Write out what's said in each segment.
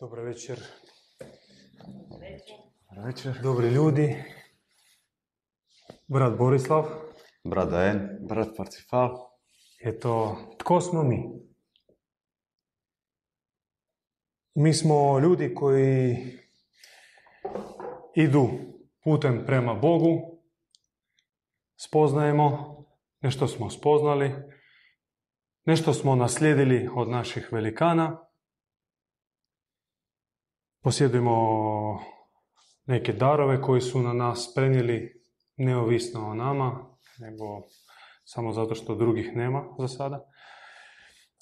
Dobar večer. Dobar večer. Dobri ljudi. Brat Borislav. Brat Dajen. Brat Parcifal. Eto, tko smo mi? Mi smo ljudi koji idu putem prema Bogu, spoznajemo, nešto smo spoznali, nešto smo naslijedili od naših velikana, posjedujemo neke darove koji su na nas prenijeli neovisno o nama, nego samo zato što drugih nema za sada.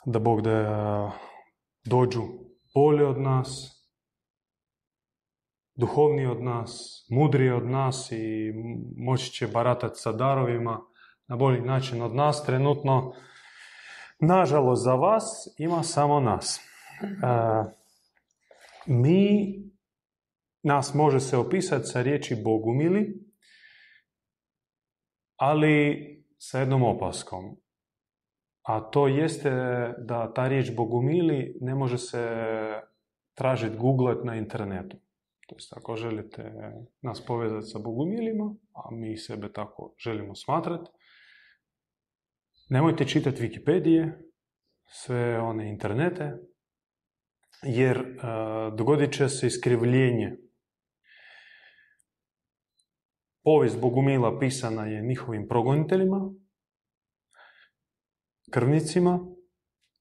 Da Bog da dođu bolje od nas, duhovniji od nas, mudriji od nas i moći će baratati sa darovima na bolji način od nas. Trenutno, nažalost za vas, ima samo nas. E, mi, nas može se opisati sa riječi bogumili, ali sa jednom opaskom. A to jeste da ta riječ bogumili ne može se tražiti googlet na internetu. To jest, ako želite nas povezati sa bogumilima, a mi sebe tako želimo smatrati, nemojte čitati Wikipedije, sve one internete, jer uh, dogodit će se iskrivljenje. Povijest Bogumila pisana je njihovim progoniteljima, krvnicima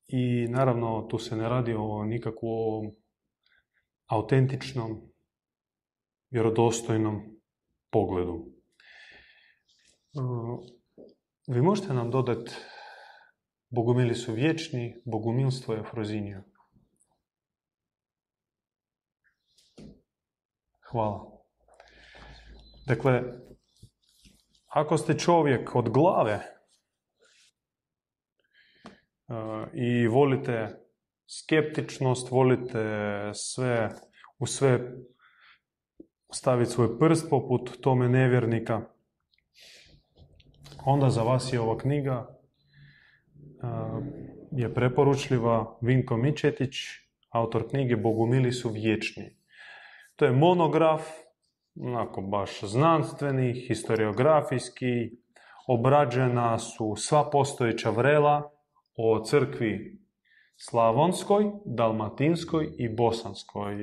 i naravno tu se ne radi o nikakvom autentičnom, vjerodostojnom pogledu. Vi možete nam dodati Bogumili su vječni, bogumilstvo je Frozinio. Hvala. Dakle, ako ste čovjek od glave i volite skeptičnost, volite sve, u sve staviti svoj prst poput tome nevjernika, onda za vas je ova knjiga je preporučljiva Vinko Mičetić, autor knjige Bogumili su vječni. To je monograf, onako baš znanstveni, historiografijski, obrađena su sva postojeća vrela o crkvi slavonskoj, dalmatinskoj i bosanskoj.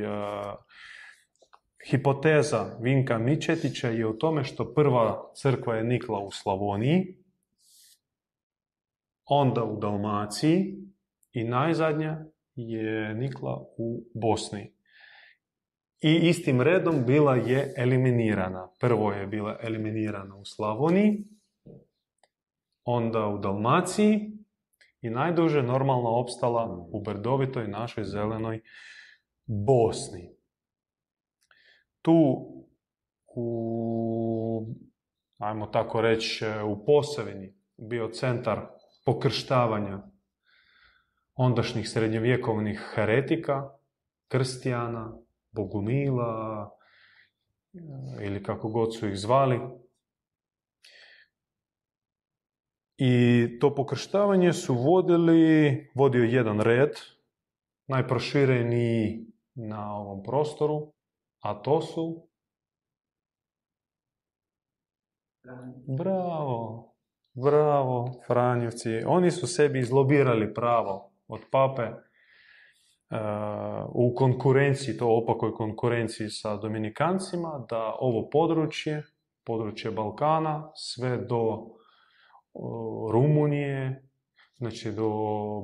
Hipoteza Vinka Mičetića je u tome što prva crkva je nikla u Slavoniji, onda u Dalmaciji i najzadnja je nikla u Bosni. I istim redom bila je eliminirana. Prvo je bila eliminirana u Slavoniji, onda u Dalmaciji i najduže normalno opstala u brdovitoj našoj zelenoj Bosni. Tu u, ajmo tako reći, u Posavini bio centar pokrštavanja ondašnjih srednjovjekovnih heretika, krstijana, bogumila ili kako god su ih zvali. I to pokrštavanje su vodili, vodio jedan red, najprošireniji na ovom prostoru, a to su... Bravo, bravo, Franjevci. Oni su sebi izlobirali pravo od pape u konkurenciji, to opakoj konkurenciji sa Dominikancima, da ovo područje, područje Balkana, sve do Rumunije, znači do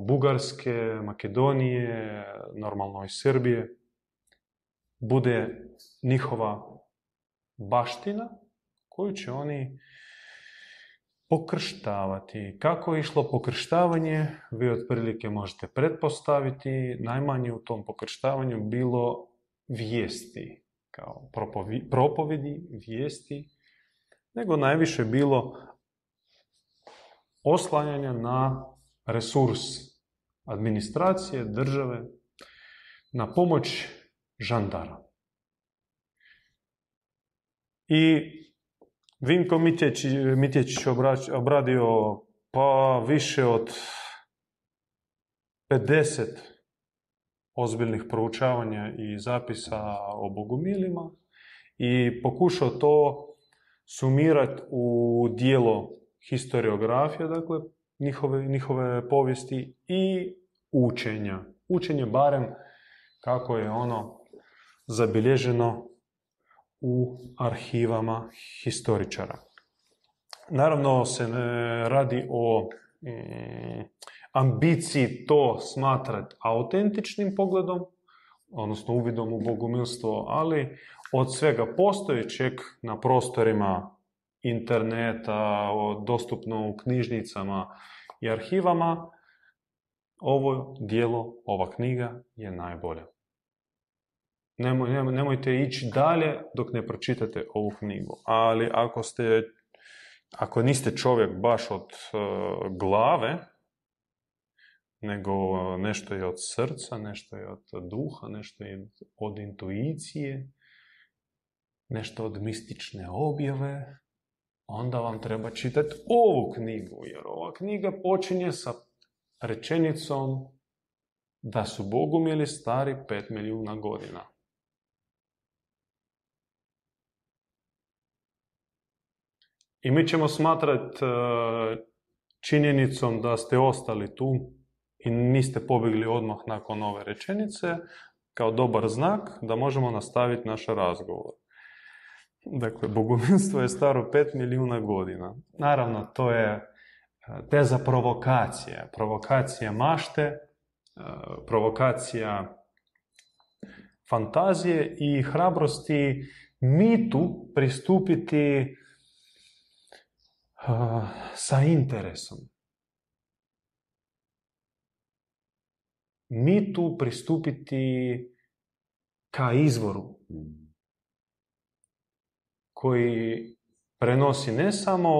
Bugarske, Makedonije, normalno i Srbije, bude njihova baština koju će oni pokrštavati. Kako je išlo pokrštavanje, vi otprilike možete pretpostaviti, najmanje u tom pokrštavanju bilo vijesti, kao propovedi, vijesti, nego najviše bilo oslanjanja na resurs administracije, države, na pomoć žandara. I Vinko Mitječić obradio pa više od 50 ozbiljnih proučavanja i zapisa o bogumilima i pokušao to sumirati u dijelo historiografije, dakle, njihove, njihove povijesti i učenja. Učenje barem kako je ono zabilježeno u arhivama historičara. Naravno se ne radi o mm, ambiciji to smatrati autentičnim pogledom, odnosno uvidom u bogumilstvo, ali od svega postojećeg na prostorima interneta, dostupno u knjižnicama i arhivama, ovo dijelo, ova knjiga je najbolja. Nemoj, nemojte ići dalje dok ne pročitate ovu knjigu. Ali ako ste, ako niste čovjek baš od e, glave, nego nešto je od srca, nešto je od duha, nešto je od intuicije, nešto od mistične objave, onda vam treba čitati ovu knjigu, jer ova knjiga počinje sa rečenicom da su bogumili stari pet milijuna godina. I mi ćemo smatrati e, činjenicom da ste ostali tu i niste pobjegli odmah nakon ove rečenice kao dobar znak da možemo nastaviti naš razgovor. Dakle, bogumilstvo je staro pet milijuna godina. Naravno, to je e, teza provokacije. Provokacija mašte, e, provokacija fantazije i hrabrosti mitu pristupiti sa interesom. Mitu pristupiti ka izvoru koji prenosi ne samo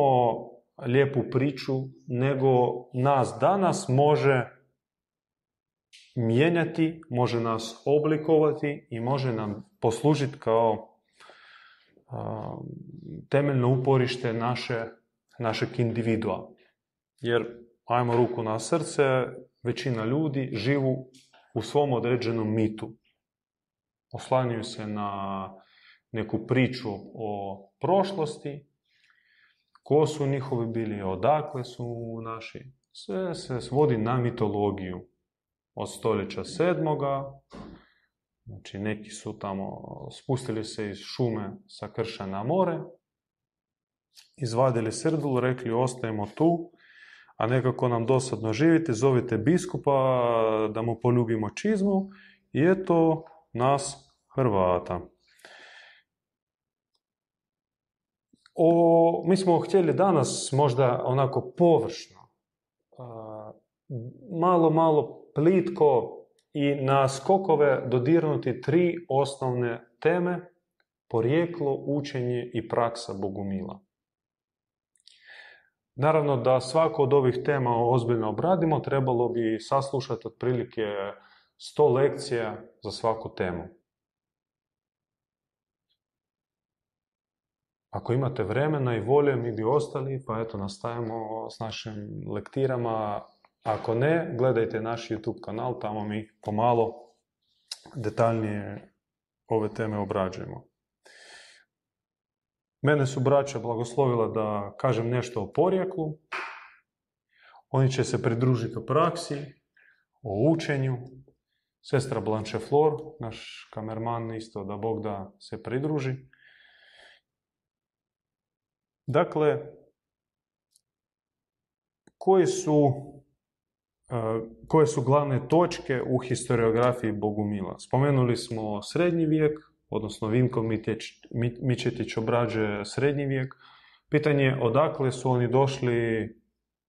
lijepu priču, nego nas danas može mijenjati, može nas oblikovati i može nam poslužiti kao temeljno uporište naše našeg individua. Jer, ajmo ruku na srce, većina ljudi živu u svom određenom mitu. Oslanjuju se na neku priču o prošlosti, ko su njihovi bili, odakle su naši. Sve se svodi na mitologiju. Od stoljeća sedmoga, znači neki su tamo spustili se iz šume sa krša na more, izvadili srdulu, rekli ostajemo tu, a nekako nam dosadno živite, zovite biskupa da mu poljubimo čizmu i eto nas Hrvata. O, mi smo htjeli danas možda onako površno, malo, malo plitko i na skokove dodirnuti tri osnovne teme, porijeklo, učenje i praksa Bogumila. Naravno da svako od ovih tema ozbiljno obradimo, trebalo bi saslušati otprilike 100 lekcija za svaku temu. Ako imate vremena i volje, mi bi ostali, pa eto, nastavimo s našim lektirama. Ako ne, gledajte naš YouTube kanal, tamo mi pomalo detaljnije ove teme obrađujemo. Mene su braća blagoslovila da kažem nešto o porijeklu. Oni će se pridružiti o praksi, o učenju. Sestra Blanche Flor, naš kamerman isto da Bog da se pridruži. Dakle, koji su, e, koje su glavne točke u historiografiji Bogumila? Spomenuli smo srednji vijek, odnosno Vinko Mičetić obrađuje srednji vijek. Pitanje je odakle su oni došli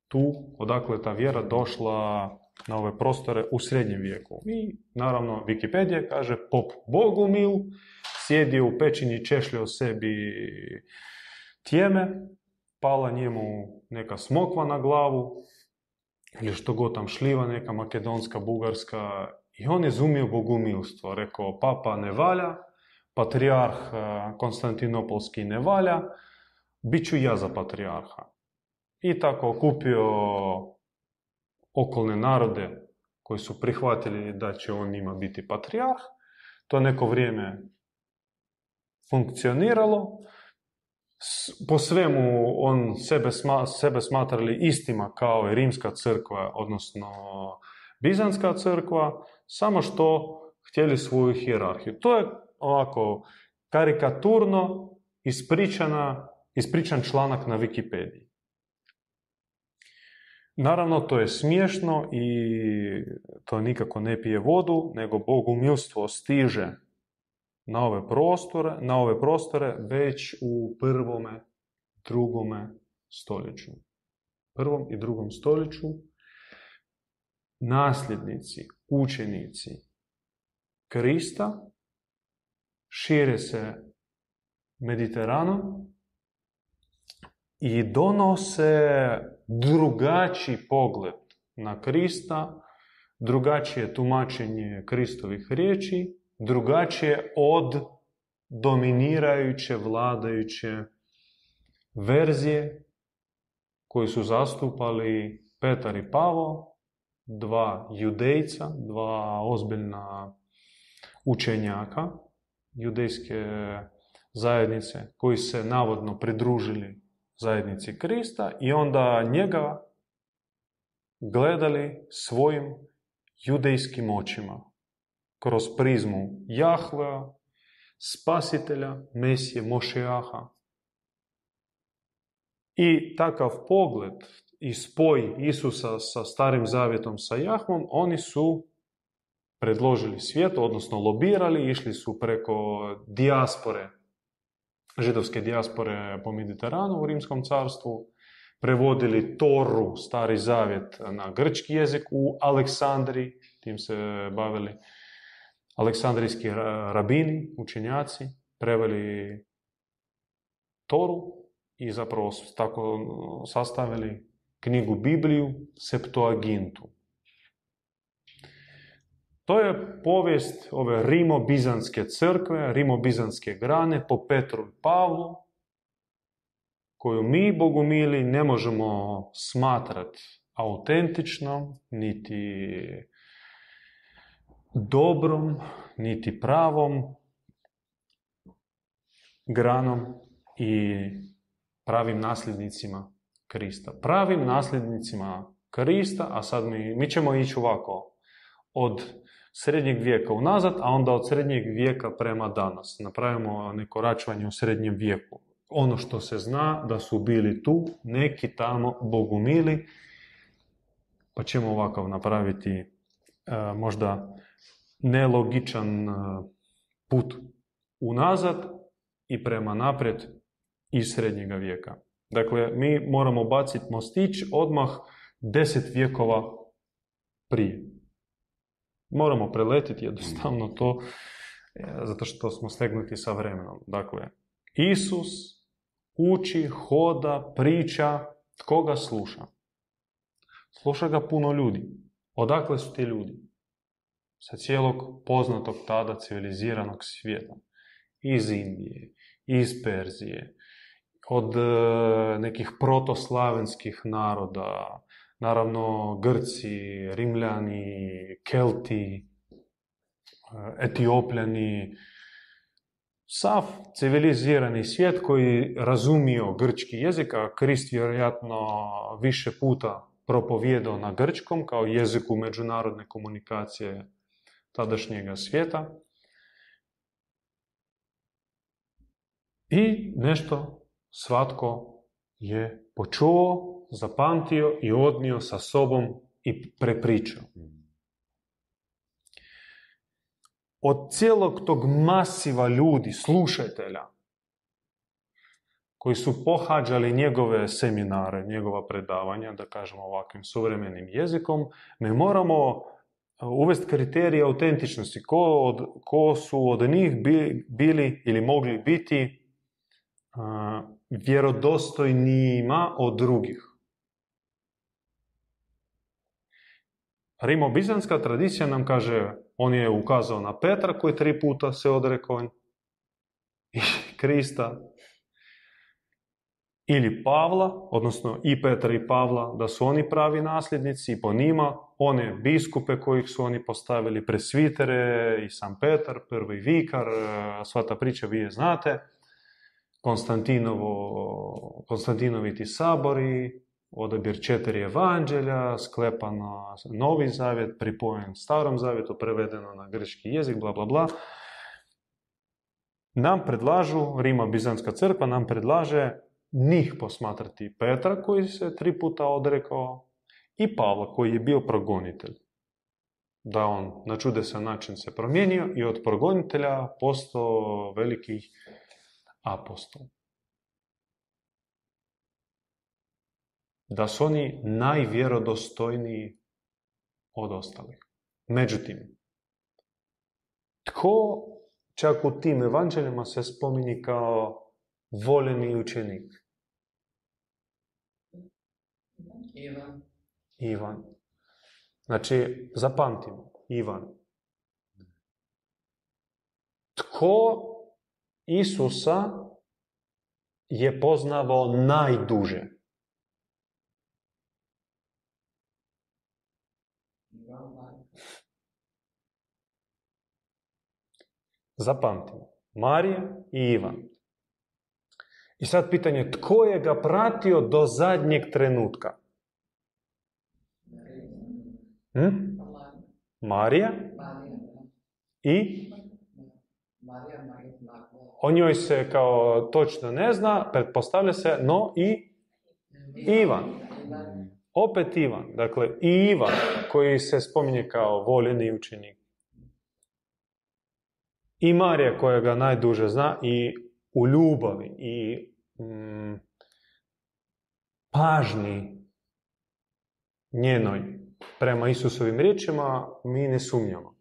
tu, odakle ta vjera došla na ove prostore u srednjem vijeku. I naravno Wikipedia kaže pop Bogumil sjedio u pećini, češljao sebi tijeme, pala njemu neka smokva na glavu, ili što god tam šliva, neka makedonska, bugarska, i on je zumio bogumilstvo. Rekao, papa ne valja, patrijarh Konstantinopolski ne valja, bit ću ja za patrijarha. I tako okupio okolne narode koji su prihvatili da će on njima biti patrijarh. To neko vrijeme funkcioniralo. Po svemu on sebe, sebe smatrali istima kao i rimska crkva, odnosno Bizanska crkva, samo što htjeli svoju hijerarhiju. To je ovako karikaturno ispričana, ispričan članak na Wikipediji. Naravno, to je smiješno i to nikako ne pije vodu, nego bogumilstvo stiže na ove prostore, na ove prostore već u prvome, drugome stoljeću. Prvom i drugom stoljeću nasljednici, učenici Krista šire se Mediteranom i donose drugačiji pogled na Krista, drugačije tumačenje Kristovih riječi, drugačije od dominirajuće, vladajuće verzije koji su zastupali Petar i Pavo, dva judejca, dva ozbiljna učenjaka judejske zajednice koji se navodno pridružili zajednici Krista i onda njega gledali svojim judejskim očima kroz prizmu Jahvea, spasitelja, Mesije, Mošejaha. I takav pogled i spoj Isusa sa starim zavjetom sa Jahvom, oni su predložili svijetu, odnosno lobirali, išli su preko dijaspore židovske dijaspore po Mediteranu u Rimskom carstvu, prevodili Toru, stari zavjet, na grčki jezik u Aleksandri, tim se bavili aleksandrijski rabini, učenjaci, preveli Toru i zapravo tako sastavili knjigu Bibliju, Septuagintu. To je povijest ove rimobizanske crkve, rimobizanske grane po Petru i Pavlu, koju mi, bogumili, ne možemo smatrati autentičnom, niti dobrom, niti pravom granom i pravim nasljednicima Krista. Pravim nasljednicima Krista, a sad mi, mi ćemo ići ovako, od srednjeg vijeka unazad, a onda od srednjeg vijeka prema danas. Napravimo neko račvanje u srednjem vijeku. Ono što se zna da su bili tu neki tamo bogumili, pa ćemo ovakav napraviti e, možda nelogičan e, put unazad i prema naprijed iz srednjega vijeka. Dakle, mi moramo baciti mostić odmah deset vijekova prije. Moramo preletiti jednostavno to, e, zato što smo stegnuti sa vremenom. Dakle, Isus uči, hoda, priča, tko ga sluša? Sluša ga puno ljudi. Odakle su ti ljudi? Sa cijelog poznatog tada civiliziranog svijeta. Iz Indije, iz Perzije, od e, nekih protoslavenskih naroda, naravno Grci, Rimljani, Kelti, Etiopljani, sav civilizirani svijet koji razumio grčki jezik, a Krist vjerojatno više puta propovjedao na grčkom kao jeziku međunarodne komunikacije tadašnjega svijeta. I nešto svatko je počuo zapamtio i odnio sa sobom i prepričao. Od cijelog tog masiva ljudi, slušatelja, koji su pohađali njegove seminare, njegova predavanja, da kažemo ovakvim suvremenim jezikom, mi moramo uvesti kriterije autentičnosti. Ko, od, ko su od njih bili ili mogli biti uh, vjerodostojnijima od drugih. Rimo-bizanska tradicija nam kaže, on je ukazao na Petra koji tri puta se odrekao i Krista ili Pavla, odnosno i Petra i Pavla, da su oni pravi nasljednici i po njima one biskupe kojih su oni postavili, presvitere i sam Petar, prvi vikar, e, sva ta priča vi je znate. Konstantinovo, Konstantinoviti sabori, odabir četiri evanđelja, sklepano novi zavjet, pripojen starom zavjetu, prevedeno na grčki jezik, bla, bla, bla. Nam predlažu, Rima Bizantska crkva nam predlaže njih posmatrati Petra koji se tri puta odrekao i Pavla koji je bio progonitelj. Da on na čudesan način se promijenio i od progonitelja postao veliki apostol. Da su oni najvjerodostojniji od ostalih. Međutim, tko čak u tim evanđeljima se spominje kao voljeni učenik? Ivan. Ivan. Znači, zapamtimo, Ivan. Tko Isusa je poznavao najduže? Zapamtimo. Marija i Ivan. I sad pitanje, tko je ga pratio do zadnjeg trenutka? Hm? Marija i o njoj se kao točno ne zna, pretpostavlja se, no i. Ivan. opet Ivan. Dakle, i Ivan koji se spominje kao voljeni učenik. I Marija koja ga najduže zna i u ljubavi i mm, pažnji njenoj prema Isusovim riječima mi ne sumnjamo.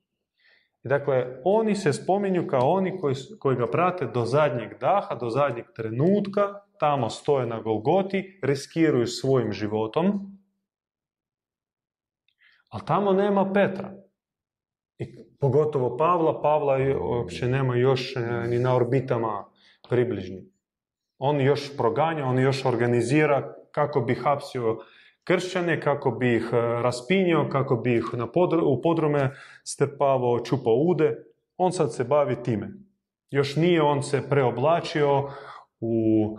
Dakle, oni se spominju kao oni koji, koji ga prate do zadnjeg daha, do zadnjeg trenutka, tamo stoje na Golgoti, riskiraju svojim životom, ali tamo nema Petra. Pogotovo Pavla, Pavla uopće nema još e, ni na orbitama približni. On još proganja, on još organizira kako bi hapsio kršćane, kako bi ih e, raspinjao, kako bi ih na podr- u podrume strpavao, čupao ude. On sad se bavi time. Još nije on se preoblačio u,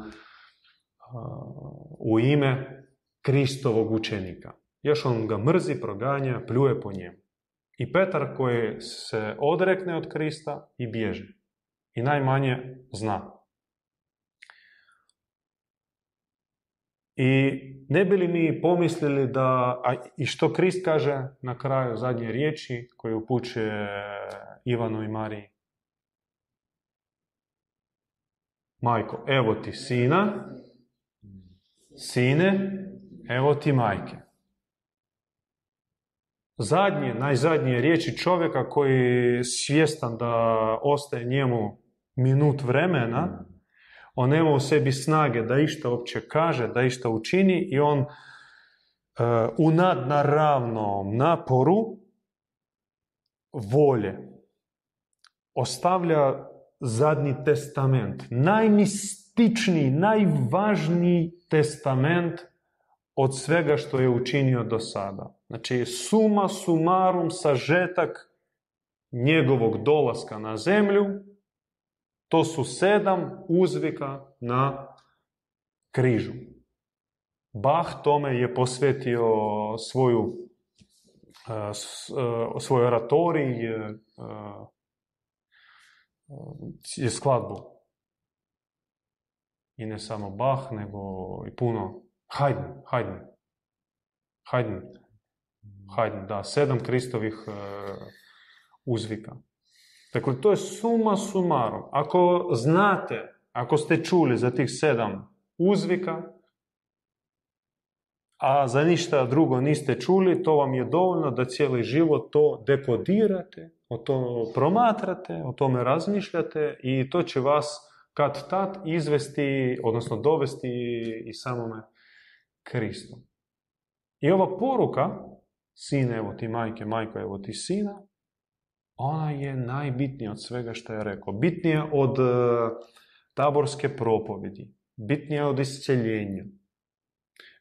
a, u ime Kristovog učenika. Još on ga mrzi, proganja, pljuje po njemu. I Petar koji se odrekne od Krista i bježi. I najmanje zna. I ne bi li mi pomislili da, a i što Krist kaže na kraju zadnje riječi koje upućuje Ivanu i Mariji? Majko, evo ti sina, sine, evo ti majke. Zadnje, najzadnije riječi čovjeka koji je svjestan da ostaje njemu minut vremena, on nema u sebi snage da išta uopće kaže, da išta učini i on e, u nadnaravnom naporu volje ostavlja zadnji testament, najmističniji, najvažniji testament od svega što je učinio do sada. Znači, suma sumarum, sažetak njegovog dolaska na zemlju, to su sedam uzvika na križu. Bach tome je posvetio svoju, e, e, svoj oratorij, e, e, skladbu. I ne samo Bach, nego i puno Haydn, Haydn. Haydn. Haydn, da, sedam Kristovih e, uzvika. Dakle, to je suma sumarum. Ako znate, ako ste čuli za tih sedam uzvika, a za ništa drugo niste čuli, to vam je dovoljno da cijeli život to dekodirate, o to promatrate, o tome razmišljate i to će vas kad tad izvesti, odnosno dovesti i samome Kristu. I ova poruka, sine, evo ti majke, majko, evo ti sina, ona je najbitnija od svega što je rekao. Bitnija od e, taborske propovedi, bitnija od isceljenja,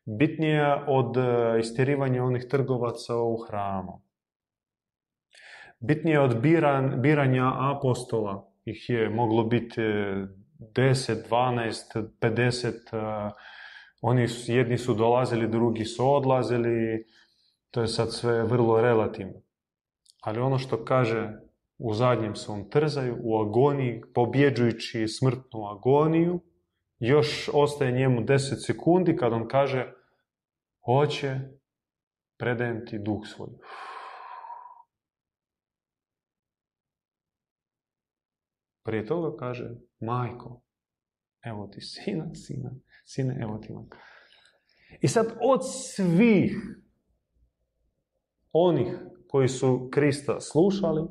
bitnija od e, onih trgovaca u hramu. Bitnija od biran, biranja apostola, ih je moglo biti 10, 12, 50, e, oni su, jedni su dolazili, drugi su odlazili, to je sad sve vrlo relativno. Ali ono što kaže u zadnjem svom trzaju, u agoniji, pobjeđujući smrtnu agoniju, još ostaje njemu 10 sekundi kad on kaže hoće, predajem ti duh svoj. Prije toga kaže, majko, evo ti sina, sina, sine, evo ti majko. I sad od svih onih koji su Krista slušali,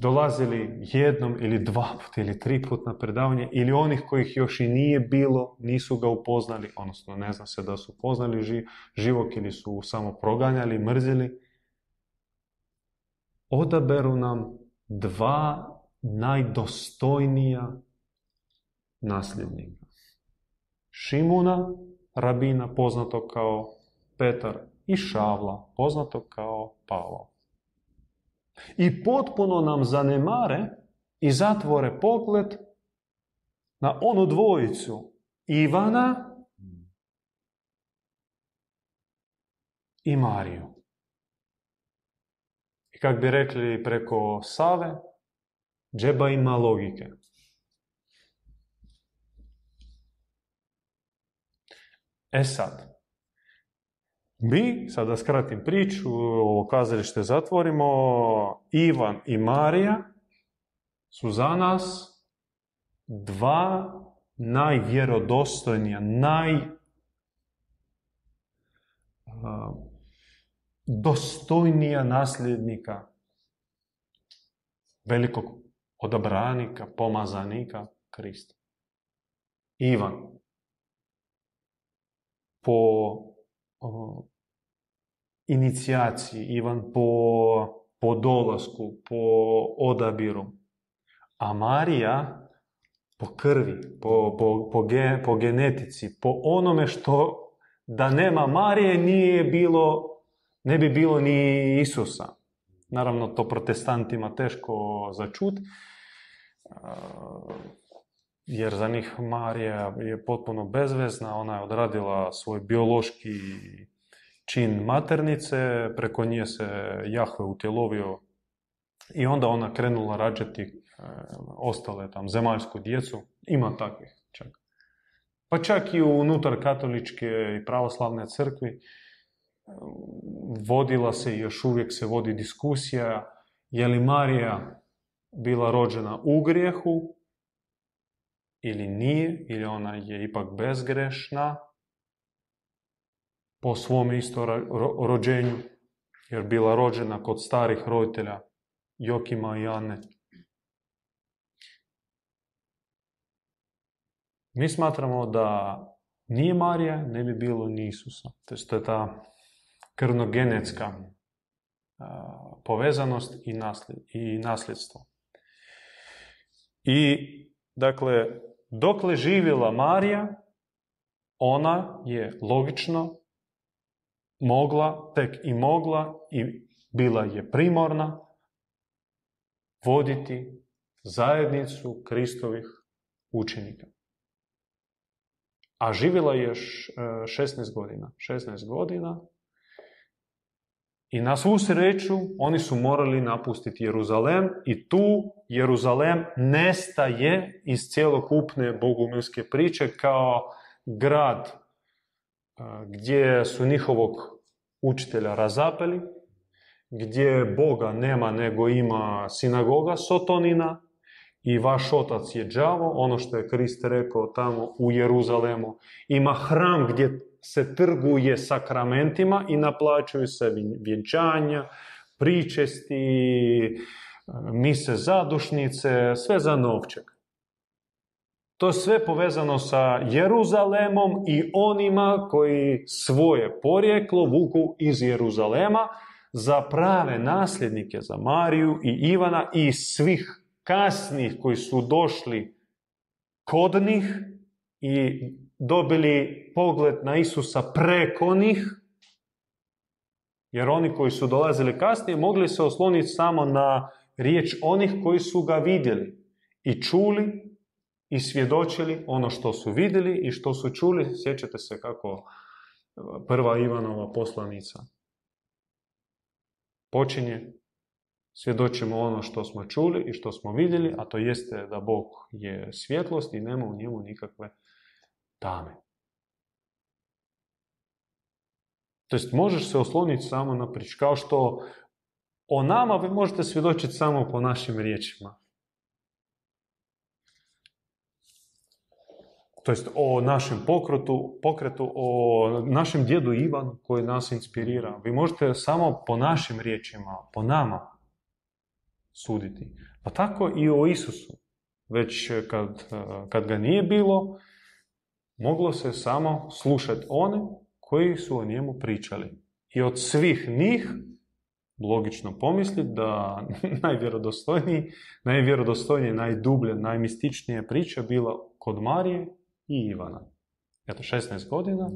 dolazili jednom ili dva puta ili tri put na predavanje ili onih kojih još i nije bilo, nisu ga upoznali, odnosno ne zna se da su upoznali živog ili su samo proganjali, mrzili, odaberu nam dva najdostojnija nasljednika. Šimuna, rabina, poznato kao Petar, i Šavla, poznato kao Pavao i potpuno nam zanemare i zatvore pogled na onu dvojicu Ivana i Mariju. I kak bi rekli preko Save, džeba ima logike. E sad, mi, sad da skratim priču, ovo kazalište zatvorimo, Ivan i Marija su za nas dva najvjerodostojnija, naj dostojnija nasljednika velikog odabranika, pomazanika Krista. Ivan po inicijaciji, Ivan po, po dolasku, po odabiru. A Marija po krvi, po, po, po, po genetici, po onome što da nema Marije nije bilo, ne bi bilo ni Isusa. Naravno, to protestantima teško začut, jer za njih Marija je potpuno bezvezna, ona je odradila svoj biološki čin maternice, preko nje se Jahve utjelovio i onda ona krenula rađati e, ostale tam zemaljsku djecu. Ima takvih čak. Pa čak i unutar katoličke i pravoslavne crkvi e, vodila se i još uvijek se vodi diskusija je li Marija bila rođena u grijehu ili nije, ili ona je ipak bezgrešna po svom isto rođenju, jer bila rođena kod starih roditelja Jokima i Anne. Mi smatramo da nije Marija, ne bi bilo ni Isusa. To je ta krvnogenetska povezanost i nasljedstvo. I, dakle, dokle živjela Marija, ona je logično mogla, tek i mogla i bila je primorna voditi zajednicu Kristovih učenika. A živjela je još 16 godina. 16 godina i na svu sreću oni su morali napustiti Jeruzalem i tu Jeruzalem nestaje iz cjelokupne bogumilske priče kao grad gdje su njihovog učitelja razapeli, gdje Boga nema nego ima sinagoga Sotonina i vaš otac je đavo, ono što je Krist rekao tamo u Jeruzalemu. Ima hram gdje se trguje sakramentima i naplaćuju se vjenčanja, pričesti, mise zadušnice, sve za novčak. To je sve povezano sa Jeruzalemom i onima koji svoje porijeklo vuku iz Jeruzalema za prave nasljednike, za Mariju i Ivana i svih kasnih koji su došli kod njih i dobili pogled na Isusa preko njih, jer oni koji su dolazili kasnije mogli se osloniti samo na riječ onih koji su ga vidjeli i čuli i svjedočili ono što su vidjeli i što su čuli. Sjećate se kako prva Ivanova poslanica počinje svjedočimo ono što smo čuli i što smo vidjeli, a to jeste da Bog je svjetlost i nema u njemu nikakve tame. To jest, možeš se osloniti samo na priču. Kao što o nama vi možete svjedočiti samo po našim riječima. To jest, o našem pokretu, pokretu, o našem djedu Ivanu koji nas inspirira. Vi možete samo po našim riječima, po nama suditi. Pa tako i o Isusu. Već kad, kad ga nije bilo, moglo se samo slušati one koji su o njemu pričali. I od svih njih, logično pomisliti da najvjerodostojniji, najvjerodostojnije, najdublje, najmističnije priča bila kod Marije i Ivana. Eto, 16 godina.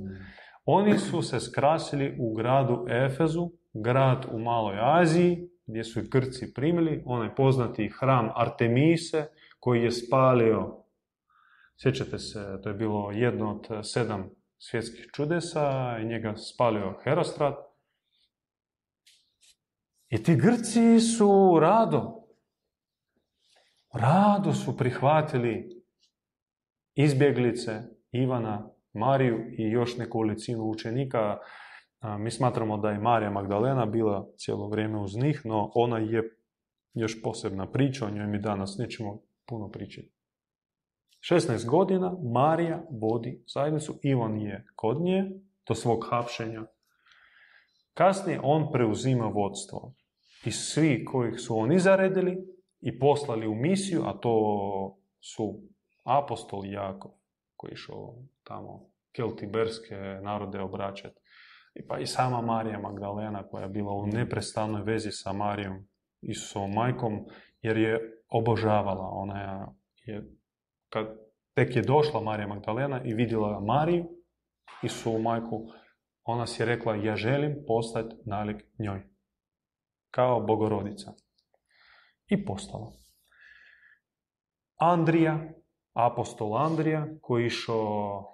Oni su se skrasili u gradu Efezu, grad u Maloj Aziji, gdje su i Grci primili, onaj poznati hram Artemise, koji je spalio, sjećate se, to je bilo jedno od sedam svjetskih čudesa i njega spalio Herostrat. I ti Grci su rado, rado su prihvatili izbjeglice Ivana, Mariju i još neku ulicinu učenika. Mi smatramo da je Marija Magdalena bila cijelo vrijeme uz njih, no ona je još posebna priča, o njoj mi danas nećemo puno pričati. 16 godina Marija vodi zajednicu, Ivan je kod nje, do svog hapšenja. Kasnije on preuzima vodstvo. I svi kojih su oni zaredili i poslali u misiju, a to su apostol Jakov, koji je išao tamo keltiberske narode obraćati. I pa i sama Marija Magdalena koja je bila u neprestanoj vezi sa Marijom Isusovom majkom, jer je obožavala. Ona je, kad tek je došla Marija Magdalena i vidjela Mariju, Isusovu majku, ona si je rekla, ja želim postati nalik njoj. Kao bogorodica. I postala. Andrija, apostol Andrija, koji išao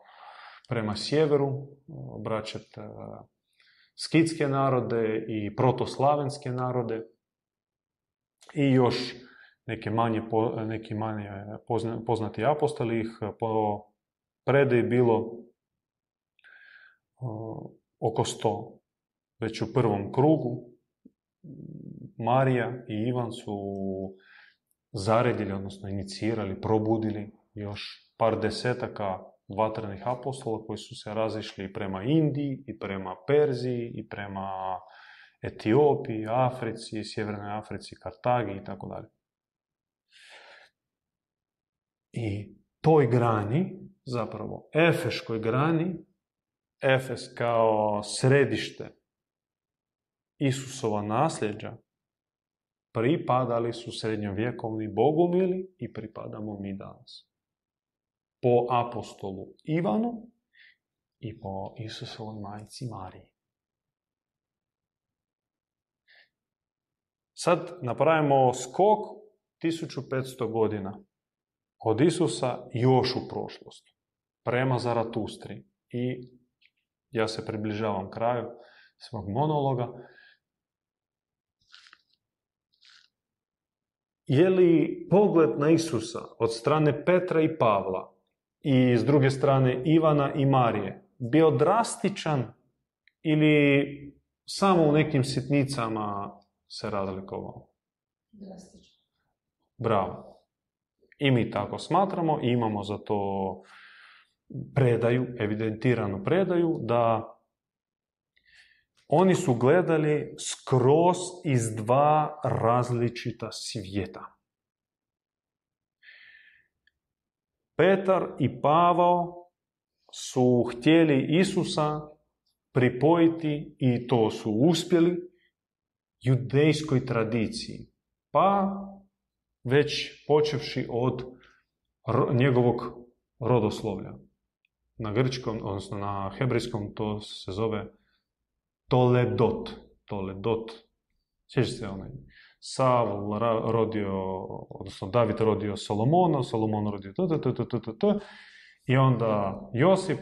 prema sjeveru, obraćati skitske narode i protoslavenske narode i još neke manje, neki manje poznati apostoli ih po predaji bilo oko sto. Već u prvom krugu Marija i Ivan su zaredili, odnosno inicirali, probudili još par desetaka vatrenih apostola koji su se razišli prema Indiji i prema Perziji i prema Etiopiji, Africi, Sjevernoj Africi, Kartagi i tako dalje. I toj grani, zapravo Efeškoj grani, Efes kao središte Isusova nasljeđa, pripadali su srednjovjekovni bogumili i pripadamo mi danas po apostolu Ivanu i po Isusovoj majci Mariji. Sad napravimo skok 1500 godina od Isusa još u prošlost, prema Zaratustri. I ja se približavam kraju svog monologa. Je li pogled na Isusa od strane Petra i Pavla i s druge strane Ivana i Marije bio drastičan ili samo u nekim sitnicama se razlikovao? Drastično. Bravo. I mi tako smatramo i imamo za to predaju, evidentiranu predaju, da oni su gledali skroz iz dva različita svijeta. Petar i Pavao su htjeli Isusa pripojiti i to su uspjeli judejskoj tradiciji. Pa već počevši od njegovog rodoslovlja. na grčkom, odnosno na hebrejskom to se zove Toledot. Toledot. Sjećate se onaj Saul rodio, odnosno David rodio Solomona, Solomon rodio t, t, t, t, t, t, i onda Josip,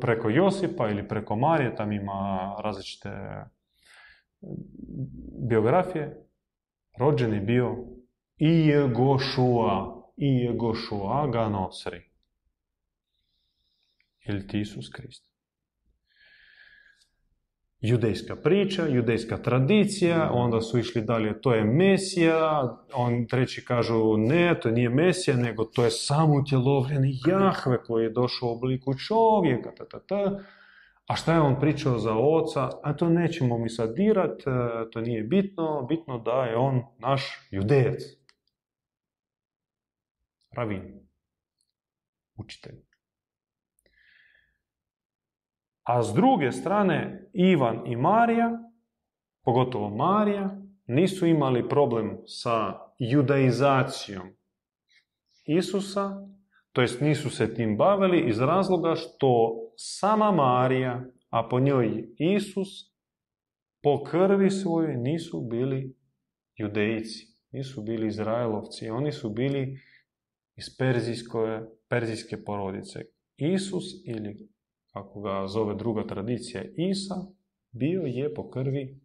preko Josipa ili preko Marije, tam ima različite biografije, rođen je bio Ijegošua, Ijegošua ga nosri. Ili ti Isus Krist. Judejska priča, judejska tradicija, onda su išli dalje, to je Mesija, on treći kažu ne, to nije Mesija, nego to je samutjelovljeni Jahve koji je došao u obliku čovjeka, ta, ta, ta. A šta je on pričao za oca? A to nećemo mi sad dirat, e, to nije bitno, bitno da je on naš judejac. Ravin. Učitelj. A s druge strane, Ivan i Marija, pogotovo Marija, nisu imali problem sa judaizacijom Isusa, to jest nisu se tim bavili iz razloga što sama Marija, a po njoj Isus, po krvi svojoj nisu bili judejci, nisu bili Izraelovci, oni su bili iz perzijske, perzijske porodice. Isus ili kako ga zove druga tradicija Isa, bio je po krvi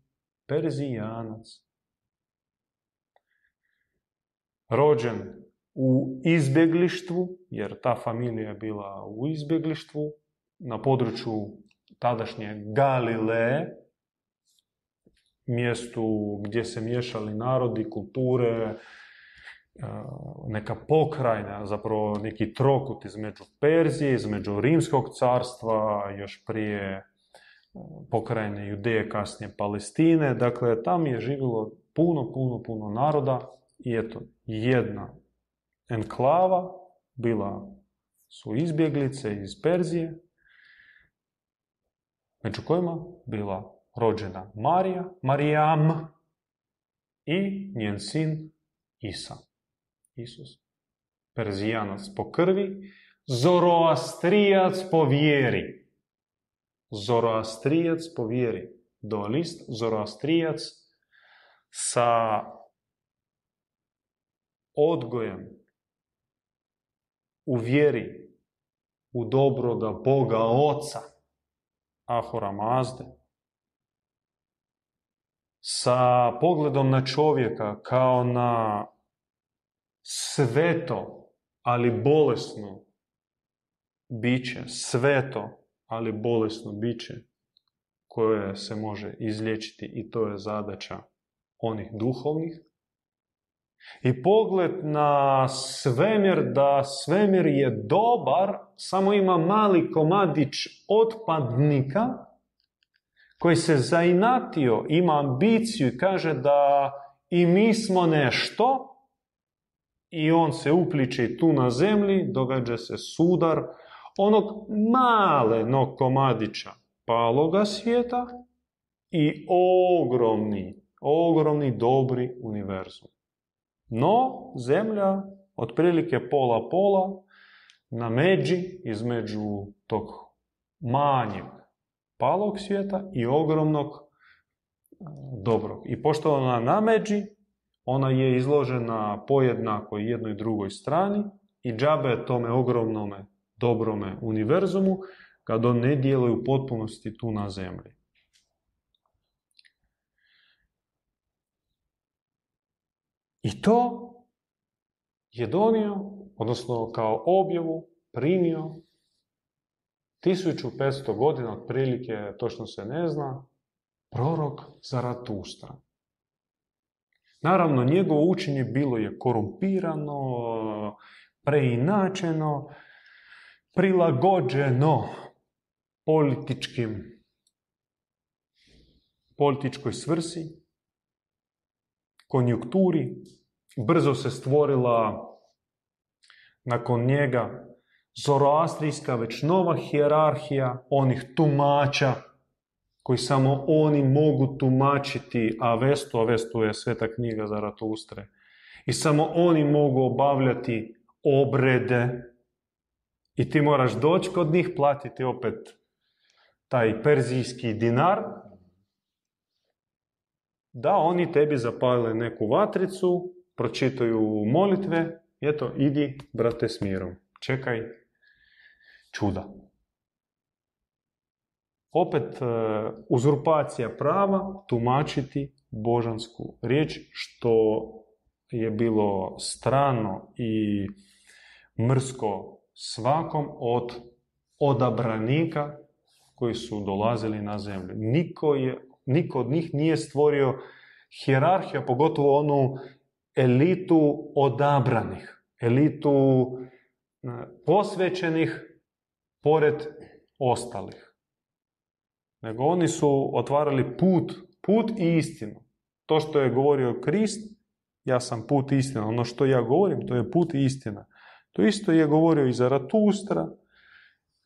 Perzijanac. Rođen u izbjeglištvu, jer ta familija je bila u izbjeglištvu, na području tadašnje Galileje, mjestu gdje se miješali narodi, kulture, neka pokrajna, zapravo neki trokut između Perzije, između Rimskog carstva, još prije pokrajine Judeje, kasnije Palestine. Dakle, tam je živjelo puno, puno, puno naroda i eto, jedna enklava bila su izbjeglice iz Perzije, među kojima bila rođena Marija, Marijam i njen sin Isa. Isus. Perzijanac po krvi, zoroastrijac po vjeri. Zoroastrijac po vjeri. Dualist, zoroastrijac sa odgojem u vjeri u dobroga Boga Oca, Ahura Mazde, sa pogledom na čovjeka kao na sveto, ali bolesno biće, sveto, ali bolesno biće koje se može izlječiti i to je zadaća onih duhovnih. I pogled na svemir, da svemir je dobar, samo ima mali komadić otpadnika koji se zainatio, ima ambiciju i kaže da i mi smo nešto, i on se upliče tu na zemlji, događa se sudar onog malenog komadića paloga svijeta i ogromni, ogromni dobri univerzum. No, zemlja otprilike pola pola na međi između tog manjeg palog svijeta i ogromnog dobrog. I pošto ona na međi, ona je izložena pojednako jednoj drugoj strani i džabe tome ogromnome dobrome univerzumu kad on ne djeluje u potpunosti tu na zemlji. I to je donio, odnosno kao objavu primio 1500 godina otprilike, točno se ne zna, prorok Zaratustra. Naravno, njegovo učenje bilo je korumpirano, preinačeno, prilagođeno političkim, političkoj svrsi, konjunkturi. Brzo se stvorila nakon njega zoroastrijska već nova hijerarhija onih tumača koji samo oni mogu tumačiti Avestu, Avestu je sveta knjiga Zaratustre. I samo oni mogu obavljati obrede I ti moraš doći kod njih, platiti opet taj perzijski dinar, da oni tebi zapale neku vatricu, pročitaju molitve, eto, idi, brate, s mirom. Čekaj čuda. Opet e, uzurpacija prava tumačiti božansku riječ, što je bilo strano i mrsko svakom od odabranika koji su dolazili na zemlju. Niko, je, niko od njih nije stvorio hjerarhija, pogotovo onu elitu odabranih, elitu e, posvećenih pored ostalih. Nego oni su otvarali put, put i istinu. To što je govorio Krist, ja sam put i istina. Ono što ja govorim, to je put i istina. To isto je govorio i Zaratustra,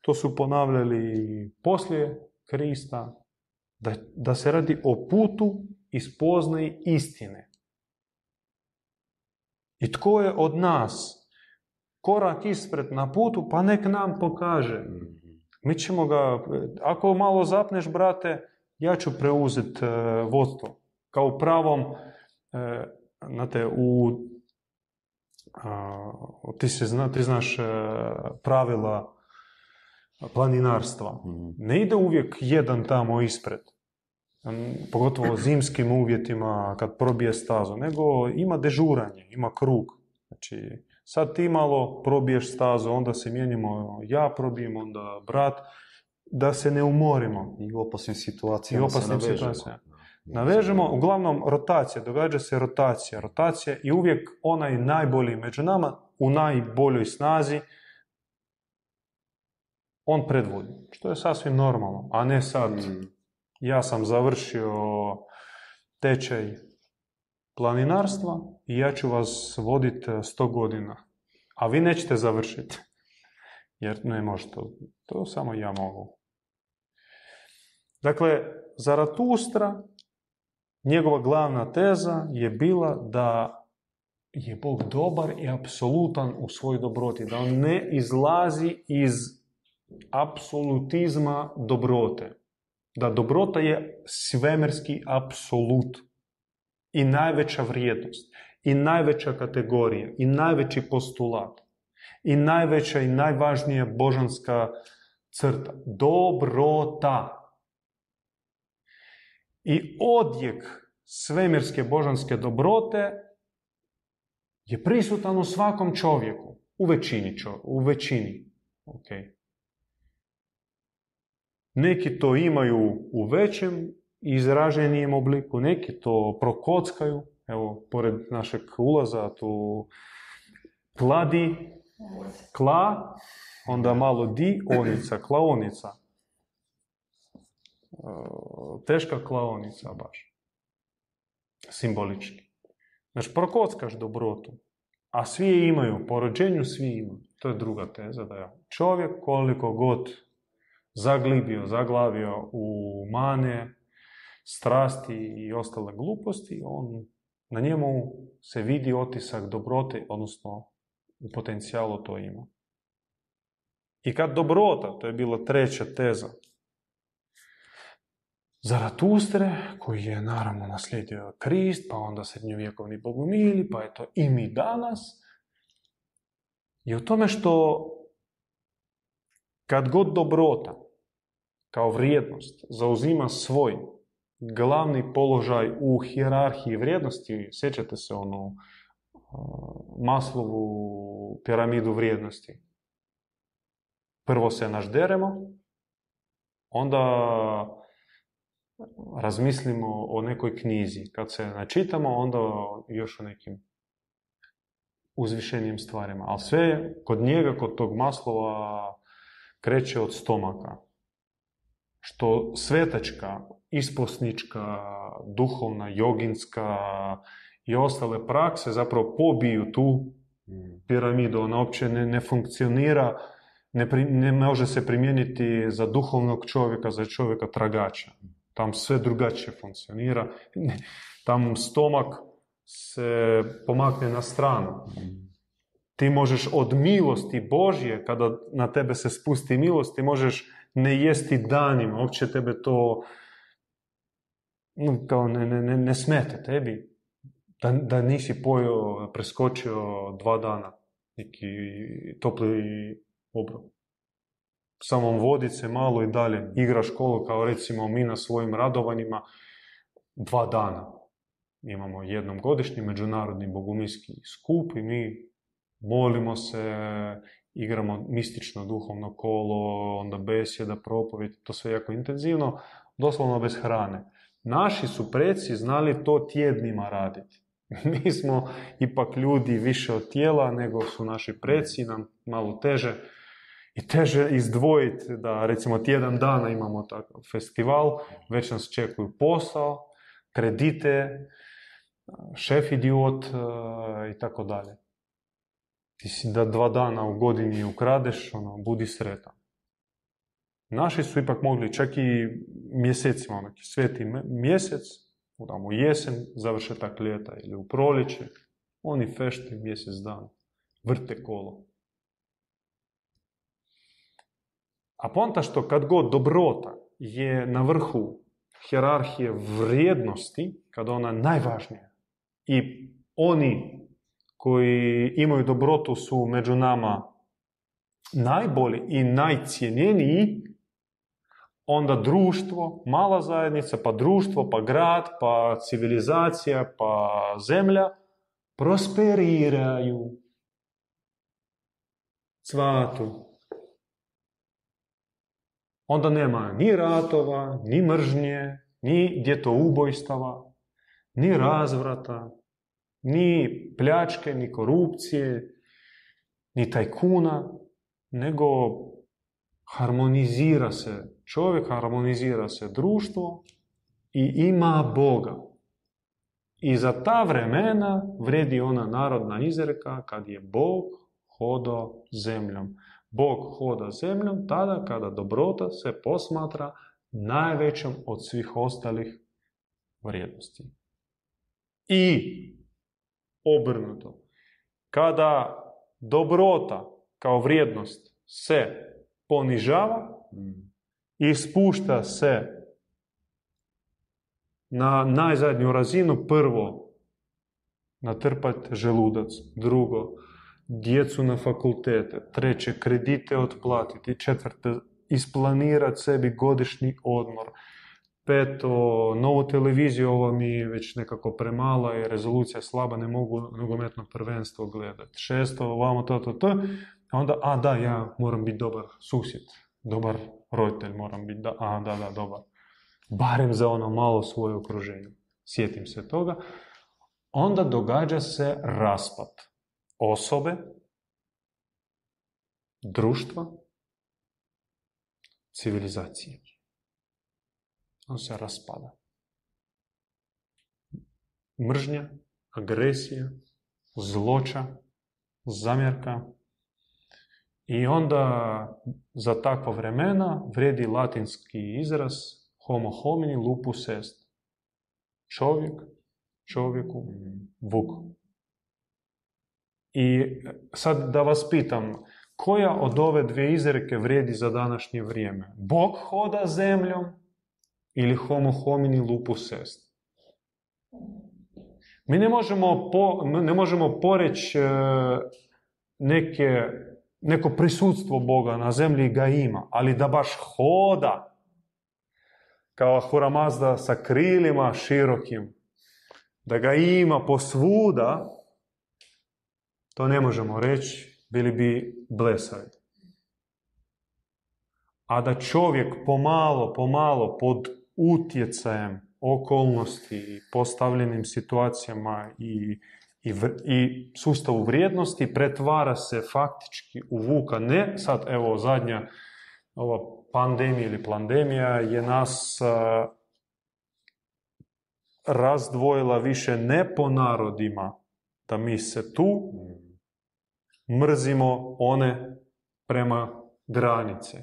to su ponavljali poslije Krista, da, da se radi o putu i spoznaji istine. I tko je od nas korak ispred na putu, pa nek nam pokaže. Mi ćemo ga, ako malo zapneš, brate, ja ću preuzeti e, vodstvo. Kao pravom, e, znate, u, a, ti, se zna, ti znaš e, pravila planinarstva. Ne ide uvijek jedan tamo ispred. Pogotovo u zimskim uvjetima kad probije stazu. Nego ima dežuranje, ima krug. Znači, sad ti malo probiješ stazu, onda se mijenjamo, ja probijem, onda brat, da se ne umorimo. I u opasnim situacijama I opasnim se navežemo. situacijama. Navežemo, uglavnom rotacija, događa se rotacija. Rotacija i uvijek onaj najbolji među nama, u najboljoj snazi, on predvodi. Što je sasvim normalno, a ne sad, Mm. ja sam završio tečaj planinarstva i ja ću vas voditi 100 godina. A vi nećete završiti. Jer ne možete. To samo ja mogu. Dakle, Zaratustra, njegova glavna teza je bila da je Bog dobar i apsolutan u svojoj dobroti. Da on ne izlazi iz apsolutizma dobrote. Da dobrota je svemirski apsolut i najveća vrijednost i najveća kategorija i najveći postulat i najveća i najvažnija božanska crta. Dobrota. I odjek svemirske božanske dobrote je prisutan u svakom čovjeku. U većini. U većini. Okay. Neki to imaju u većem izraženijem obliku, neki to prokockaju. Evo, pored našeg ulaza tu kladi, kla, onda malo di, onica, klaonica. E, Teška klaonica baš. Simbolički. Znači, prokockaš dobrotu. A svi je imaju, po rođenju svi imaju. To je druga teza, da je čovjek koliko god zaglibio, zaglavio u mane, strasti i ostale gluposti, on, na njemu se vidi otisak dobrote, odnosno u potencijalu to ima. I kad dobrota, to je bila treća teza, Zaratustre, koji je naravno naslijedio Krist, pa onda srednjovjekovni bogomili, pa je to i mi danas, je u tome što kad god dobrota kao vrijednost zauzima svoj glavni položaj u hijerarhiji vrijednosti, sjećate se onu uh, Maslovu piramidu vrijednosti. Prvo se našderemo, onda razmislimo o nekoj knjizi. Kad se načitamo, onda još o nekim uzvišenijim stvarima. Ali sve kod njega, kod tog Maslova, kreće od stomaka. Što svetačka, isposnička, duhovna, joginska i ostale prakse zapravo pobiju tu piramidu. Ona uopće ne, ne funkcionira, ne, pri, ne može se primijeniti za duhovnog čovjeka, za čovjeka tragača. Tam sve drugačije funkcionira. Tam stomak se pomakne na stranu. Ti možeš od milosti Božje, kada na tebe se spusti milost, ti možeš ne jesti danima, uopće tebe to kao ne, ne, ne, ne smeta tebi. Da, da nisi pojeo, preskočio dva dana neki topli obrok. Samo vodit se malo i dalje, igra školu kao recimo mi na svojim radovanjima dva dana. Imamo jednom godišnji međunarodni bogumilski skup i mi molimo se, igramo mistično duhovno kolo, onda besjeda, propovjed, to sve jako intenzivno, doslovno bez hrane. Naši su preci znali to tjednima raditi. Mi smo ipak ljudi više od tijela nego su naši preci, nam malo teže i teže izdvojiti da recimo tjedan dana imamo takav festival, već nas čekuju posao, kredite, šef idiot e, i tako dalje. Ti si da dva dana u godini ukradeš, ono, budi sretan. Naši su ipak mogli čak i mjesecima, neki sveti mjesec, tamo jesen, završetak ljeta ili u proljeće, oni fešte mjesec dana, vrte kolo. A ponta što kad god dobrota je na vrhu hjerarhije vrijednosti, kada ona najvažnija, i oni koji imaju dobrotu su među nama najbolji i najcijenjeniji, onda društvo, mala zajednica, pa društvo, pa grad, pa civilizacija, pa zemlja prosperiraju. Cvatu. Onda nema ni ratova, ni mržnje, ni djetoubojstava, ni razvrata, ni pljačke, ni korupcije, ni tajkuna, nego harmonizira se čovjek, harmonizira se društvo i ima Boga. I za ta vremena vredi ona narodna izreka kad je Bog hodao zemljom. Bog hoda zemljom tada kada dobrota se posmatra najvećom od svih ostalih vrijednosti. I obrnuto. Kada dobrota kao vrijednost se ponižava i spušta se na najzadnju razinu, prvo natrpat želudac, drugo djecu na fakultete, treće kredite otplatiti, četvrte isplanirati sebi godišnji odmor, peto, novu televiziju, ovo mi je već nekako premala i rezolucija slaba, ne mogu nogometno prvenstvo gledati. Šesto, ovamo to, to, to. Onda, a da, ja moram biti dobar susjed, dobar roditelj moram biti, da, a da, da, dobar. Barem za ono malo svoje okruženje. Sjetim se toga. Onda događa se raspad osobe, društva, civilizacije on se raspada. Mržnja, agresija, zloča, zamjerka. I onda za takva vremena vredi latinski izraz homo homini lupus est. Čovjek, čovjeku, vuk. I sad da vas pitam, koja od ove dvije izreke vredi za današnje vrijeme? Bog hoda zemljom ili homo homini lupus est. Mi ne možemo, po, ne možemo poreći e, neke, neko prisutstvo Boga na zemlji ga ima, ali da baš hoda kao Huramazda sa krilima širokim, da ga ima posvuda, to ne možemo reći, bili bi blesavi. A da čovjek pomalo, pomalo pod utjecajem okolnosti i postavljenim situacijama i, i, i sustavu vrijednosti pretvara se faktički u vuka. Ne sad, evo, zadnja ova pandemija ili plandemija je nas a, razdvojila više ne po narodima, da mi se tu mrzimo one prema granice.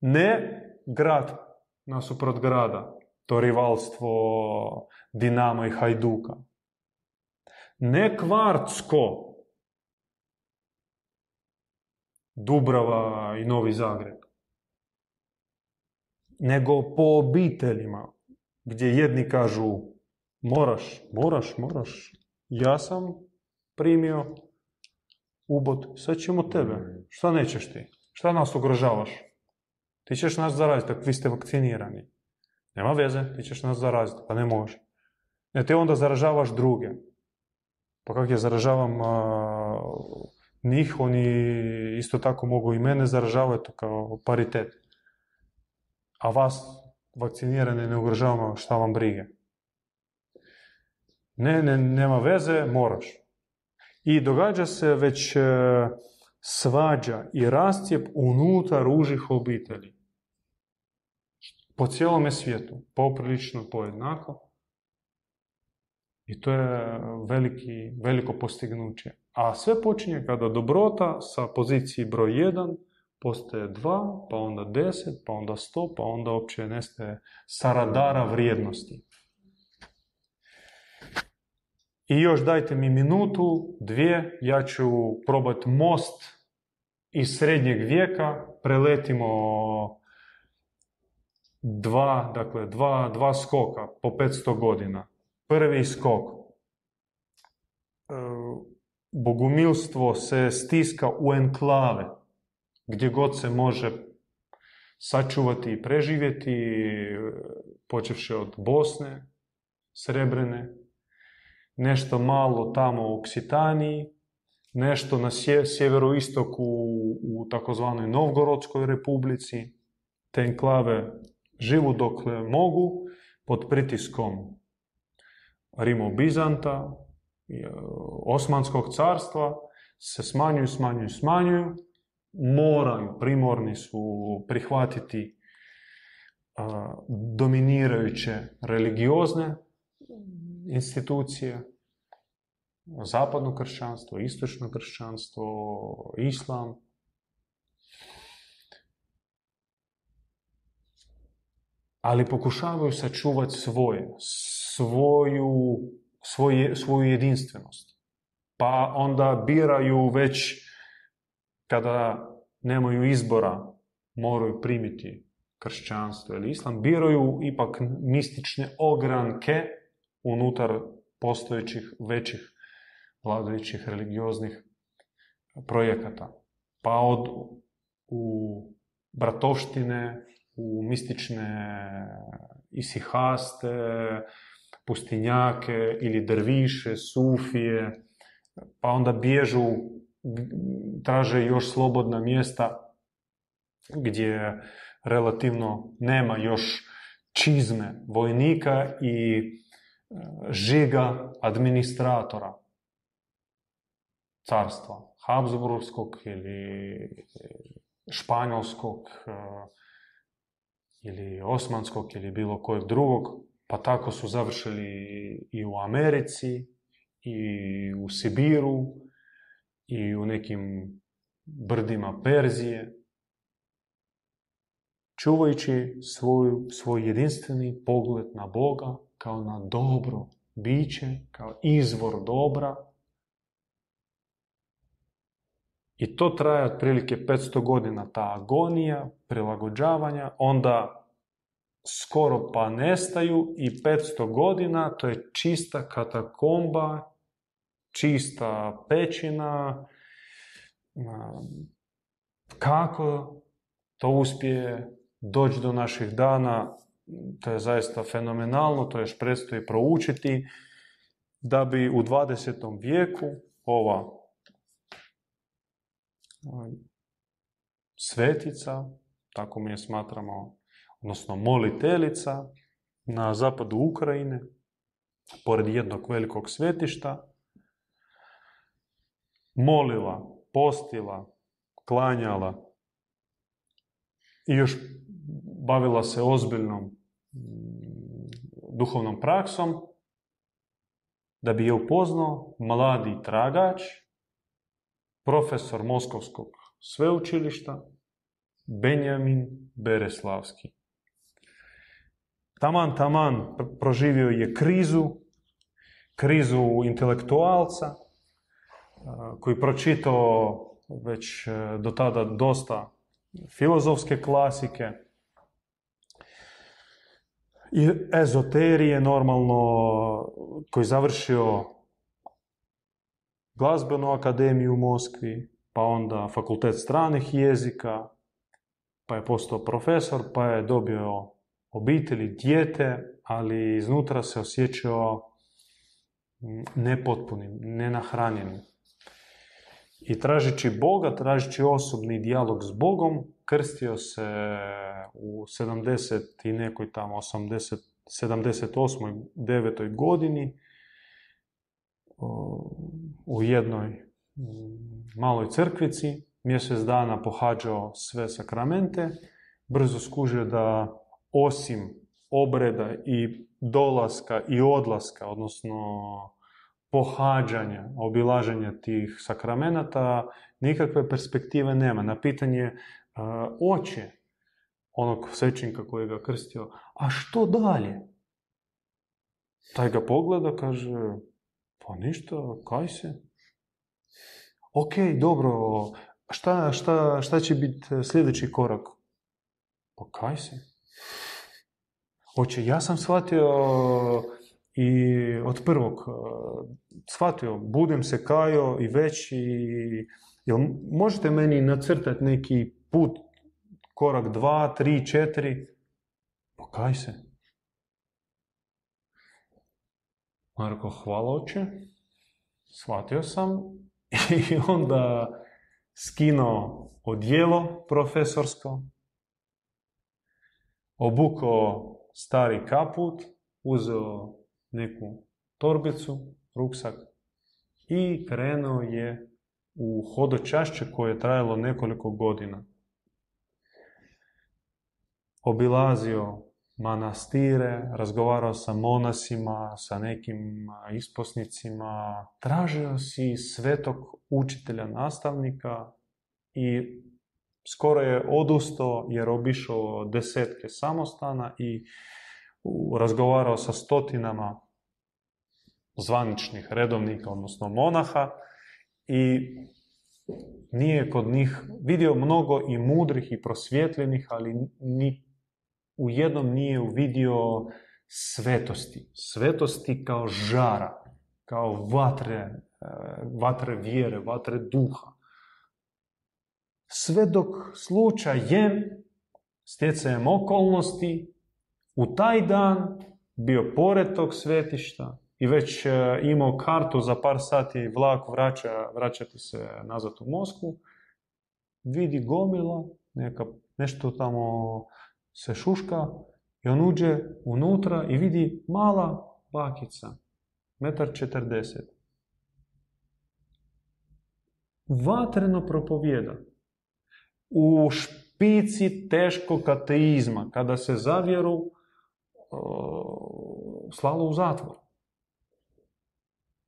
Ne grad nasuprot grada, to rivalstvo Dinama i Hajduka. Ne kvartsko, Dubrava i Novi Zagreb, nego po obiteljima, gdje jedni kažu moraš, moraš, moraš, ja sam primio ubod, sad ćemo tebe, šta nećeš ti, šta nas ugrožavaš, ti ćeš nas zaraziti, ako vi ste vakcinirani, nema veze, ti ćeš nas zaraziti, pa ne može. Ne, ti onda zaražavaš druge. Pa kak ja zaražavam a, njih, oni isto tako mogu i mene zaražavati kao paritet. A vas vakcinirane ne ugrožavamo šta vam brige. Ne, ne, nema veze, moraš. I događa se već e, svađa i rascijep unutar užih obitelji. Po cijelome svijetu, poprilično pojednako. I to je veliki, veliko postignuće. A sve počinje kada dobrota sa pozicije broj 1 postaje 2, pa onda 10, pa onda 100, pa onda uopće nestaje sa radara vrijednosti. I još dajte mi minutu, dvije, ja ću probati most iz srednjeg vijeka, preletimo dva, dakle, dva, dva skoka po 500 godina. Prvi skok. E, Bogumilstvo se stiska u enklave, gdje god se može sačuvati i preživjeti, počevši od Bosne, Srebrene, nešto malo tamo u Oksitaniji, nešto na sje, sjeveroistoku u takozvanoj Novgorodskoj republici. Te enklave živu dokle mogu, pod pritiskom Rimo-Bizanta, Osmanskog carstva, se smanjuju, smanjuju, smanjuju, moraju, primorni su prihvatiti a, dominirajuće religiozne institucije, zapadno kršćanstvo, istočno kršćanstvo, islam. Ali pokušavaju sačuvati svoje, svoju, svoje, svoju jedinstvenost. Pa onda biraju već kada nemaju izbora, moraju primiti kršćanstvo ili islam, biraju ipak mistične ogranke unutar postojećih većih vladajućih religioznih projekata. Pa od u bratovštine, u mistične isihaste, pustinjake ili drviše, sufije, pa onda bježu, traže još slobodna mjesta gdje relativno nema još čizme vojnika i žiga administratora carstva, Habsburgskog ili Španjolskog ili Osmanskog ili bilo kojeg drugog, pa tako su završili i u Americi, i u Sibiru, i u nekim brdima Perzije, čuvajući svoj, svoj jedinstveni pogled na Boga kao na dobro biće, kao izvor dobra. I to traje otprilike 500 godina, ta agonija, prilagođavanja, onda skoro pa nestaju i 500 godina to je čista katakomba, čista pećina. Kako to uspije doći do naših dana, to je zaista fenomenalno, to još predstoji proučiti, da bi u 20. vijeku ova svetica, tako mi je smatramo, odnosno molitelica na zapadu Ukrajine, pored jednog velikog svetišta, molila, postila, klanjala i još bavila se ozbiljnom mm, duhovnom praksom, da bi je upoznao mladi tragač, profesor Moskovskog sveučilišta, Benjamin Bereslavski. Taman, taman proživio je krizu krizu intelektualca koji pročitao već e, do tada dosta filozofske klasike i ezoterije normalno koji završio glazbenu akademiju u Moskvi, pa onda fakultet stranih jezika, pa je postao profesor, pa je dobio obitelji, dijete, ali iznutra se osjećao nepotpunim, nenahranjenim. I tražeći Boga, tražeći osobni dijalog s Bogom, krstio se u 70 i nekoj tamo 80, 78. 9. godini u jednoj maloj crkvici, mjesec dana pohađao sve sakramente, brzo skužio da osim obreda i dolaska i odlaska, odnosno pohađanja, obilaženja tih sakramenata, nikakve perspektive nema. Na pitanje uh, oče onog svećenika koji ga krstio, a što dalje? Taj ga pogleda, kaže, pa ništa, kaj se? Ok, dobro, šta, šta, šta će biti sljedeći korak? Pa kaj se? Oče, ja sam shvatio i od prvog shvatio, budem se kajo i već i jel možete meni nacrtati neki put, korak dva, tri, četiri? Pa kaj se? Marko, hvala oče, shvatio sam i onda skinuo odjelo profesorsko, obukao stari kaput, uzeo neku torbicu, ruksak i krenuo je u hodočašće koje je trajalo nekoliko godina. Obilazio manastire, razgovarao sa monasima, sa nekim isposnicima, tražio si svetog učitelja nastavnika i skoro je odustao jer obišao desetke samostana i razgovarao sa stotinama zvaničnih redovnika, odnosno monaha i nije kod njih vidio mnogo i mudrih i prosvjetljenih, ali ni u jednom nije uvidio svetosti. Svetosti kao žara, kao vatre, e, vatre vjere, vatre duha. Sve dok slučajem, stjecajem okolnosti, u taj dan bio pored tog svetišta i već e, imao kartu za par sati vlak vraća, vraćati se nazad u Moskvu, vidi gomila, neka, nešto tamo se šuška i on uđe unutra i vidi mala bakica, metar četrdeset. Vatreno propovjeda. U špici teškog ateizma, kada se zavjeru slalo u zatvor.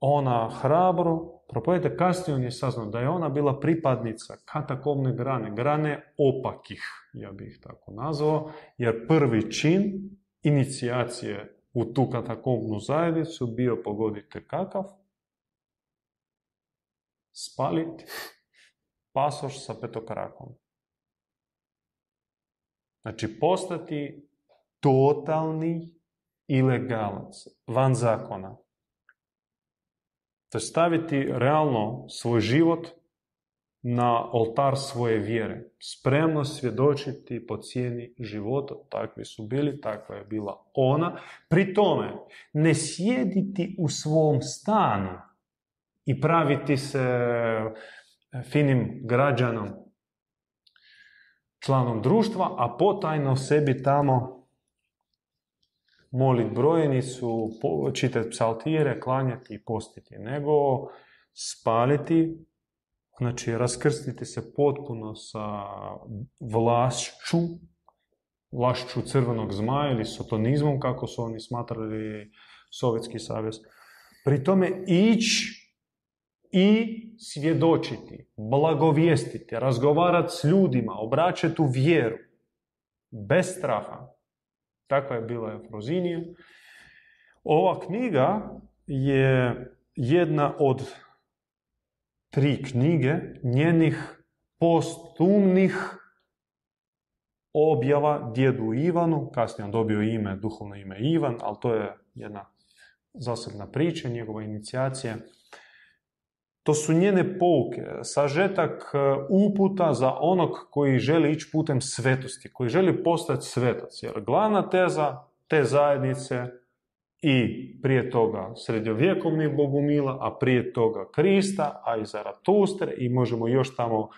Ona hrabro propovjede, kasnije on je saznao da je ona bila pripadnica katakomne grane, grane opakih, ja bih tako nazvao, jer prvi čin inicijacije u tu katakomnu zajednicu bio, pogodite kakav, spaliti pasoš sa petokrakom. Znači, postati totalni ilegalac, van zakona. To je staviti realno svoj život na oltar svoje vjere. Spremno svjedočiti po cijeni života. Takvi su bili, takva je bila ona. Pri tome, ne sjediti u svom stanu i praviti se finim građanom, članom društva, a potajno sebi tamo molit brojenicu, čitati psaltire, klanjati i postiti, nego spaliti, znači raskrstiti se potpuno sa vlašću, vlašću crvenog zmaja ili sotonizmom, kako su oni smatrali Sovjetski savez. Pri tome ići i svjedočiti, blagovijestiti, razgovarati s ljudima, obraćati u vjeru, bez straha, Takva je bila Efrozinija. Ova knjiga je jedna od tri knjige njenih postumnih objava djedu Ivanu, kasnije on dobio ime, duhovno ime Ivan, ali to je jedna zasebna priča, njegova inicijacija. To su njene pouke, sažetak e, uputa za onog koji želi ići putem svetosti, koji želi postati svetac. Jer glavna teza te zajednice i prije toga srednjovjekovnih bogumila, a prije toga Krista, a i Zaratustre i možemo još tamo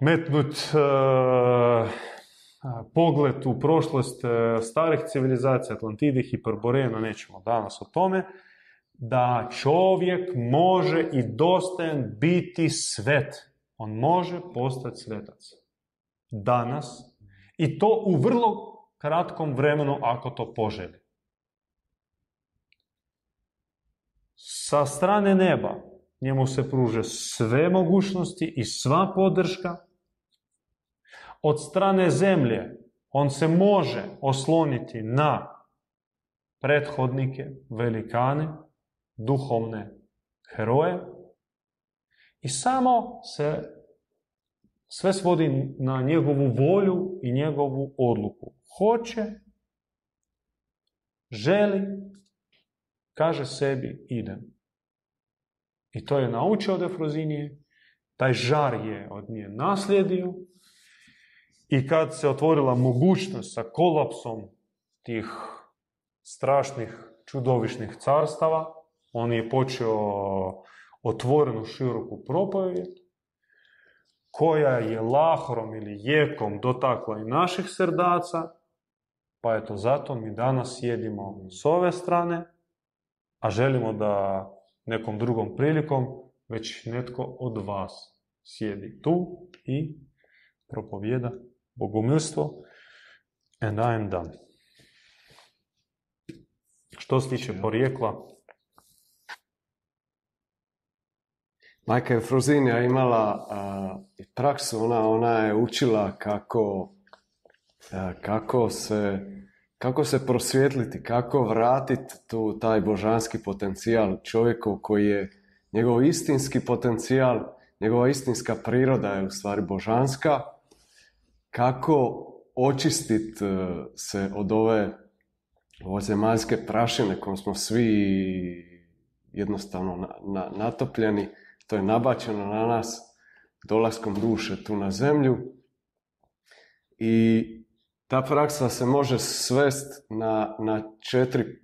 metnut e, pogled u prošlost e, starih civilizacija, Atlantidi, Hiperboreja, nećemo danas o tome, da čovjek može i dostajan biti svet. On može postati svetac. Danas. I to u vrlo kratkom vremenu ako to poželi. Sa strane neba njemu se pruže sve mogućnosti i sva podrška. Od strane zemlje on se može osloniti na prethodnike, velikane, duhovne heroje i samo se sve svodi na njegovu volju i njegovu odluku. Hoće, želi, kaže sebi idem. I to je naučio od Efrozinije, taj žar je od nje naslijedio i kad se otvorila mogućnost sa kolapsom tih strašnih, čudovišnih carstava, on je počeo otvorenu široku propovijed, koja je lahorom ili jekom dotakla i naših srdaca, pa eto zato mi danas sjedimo s ove strane, a želimo da nekom drugom prilikom već netko od vas sjedi tu i propovjeda bogomilstvo and I am done. Što se tiče porijekla, Majka Efrozinija imala a, i praksu, ona, ona je učila kako, a, kako se kako se prosvjetliti, kako vratiti tu taj božanski potencijal čovjeku koji je njegov istinski potencijal, njegova istinska priroda je u stvari božanska, kako očistiti se od ove zemaljske prašine kojom smo svi jednostavno na, na, natopljeni, to je nabačeno na nas dolaskom duše tu na zemlju i ta praksa se može svest na, na 4P.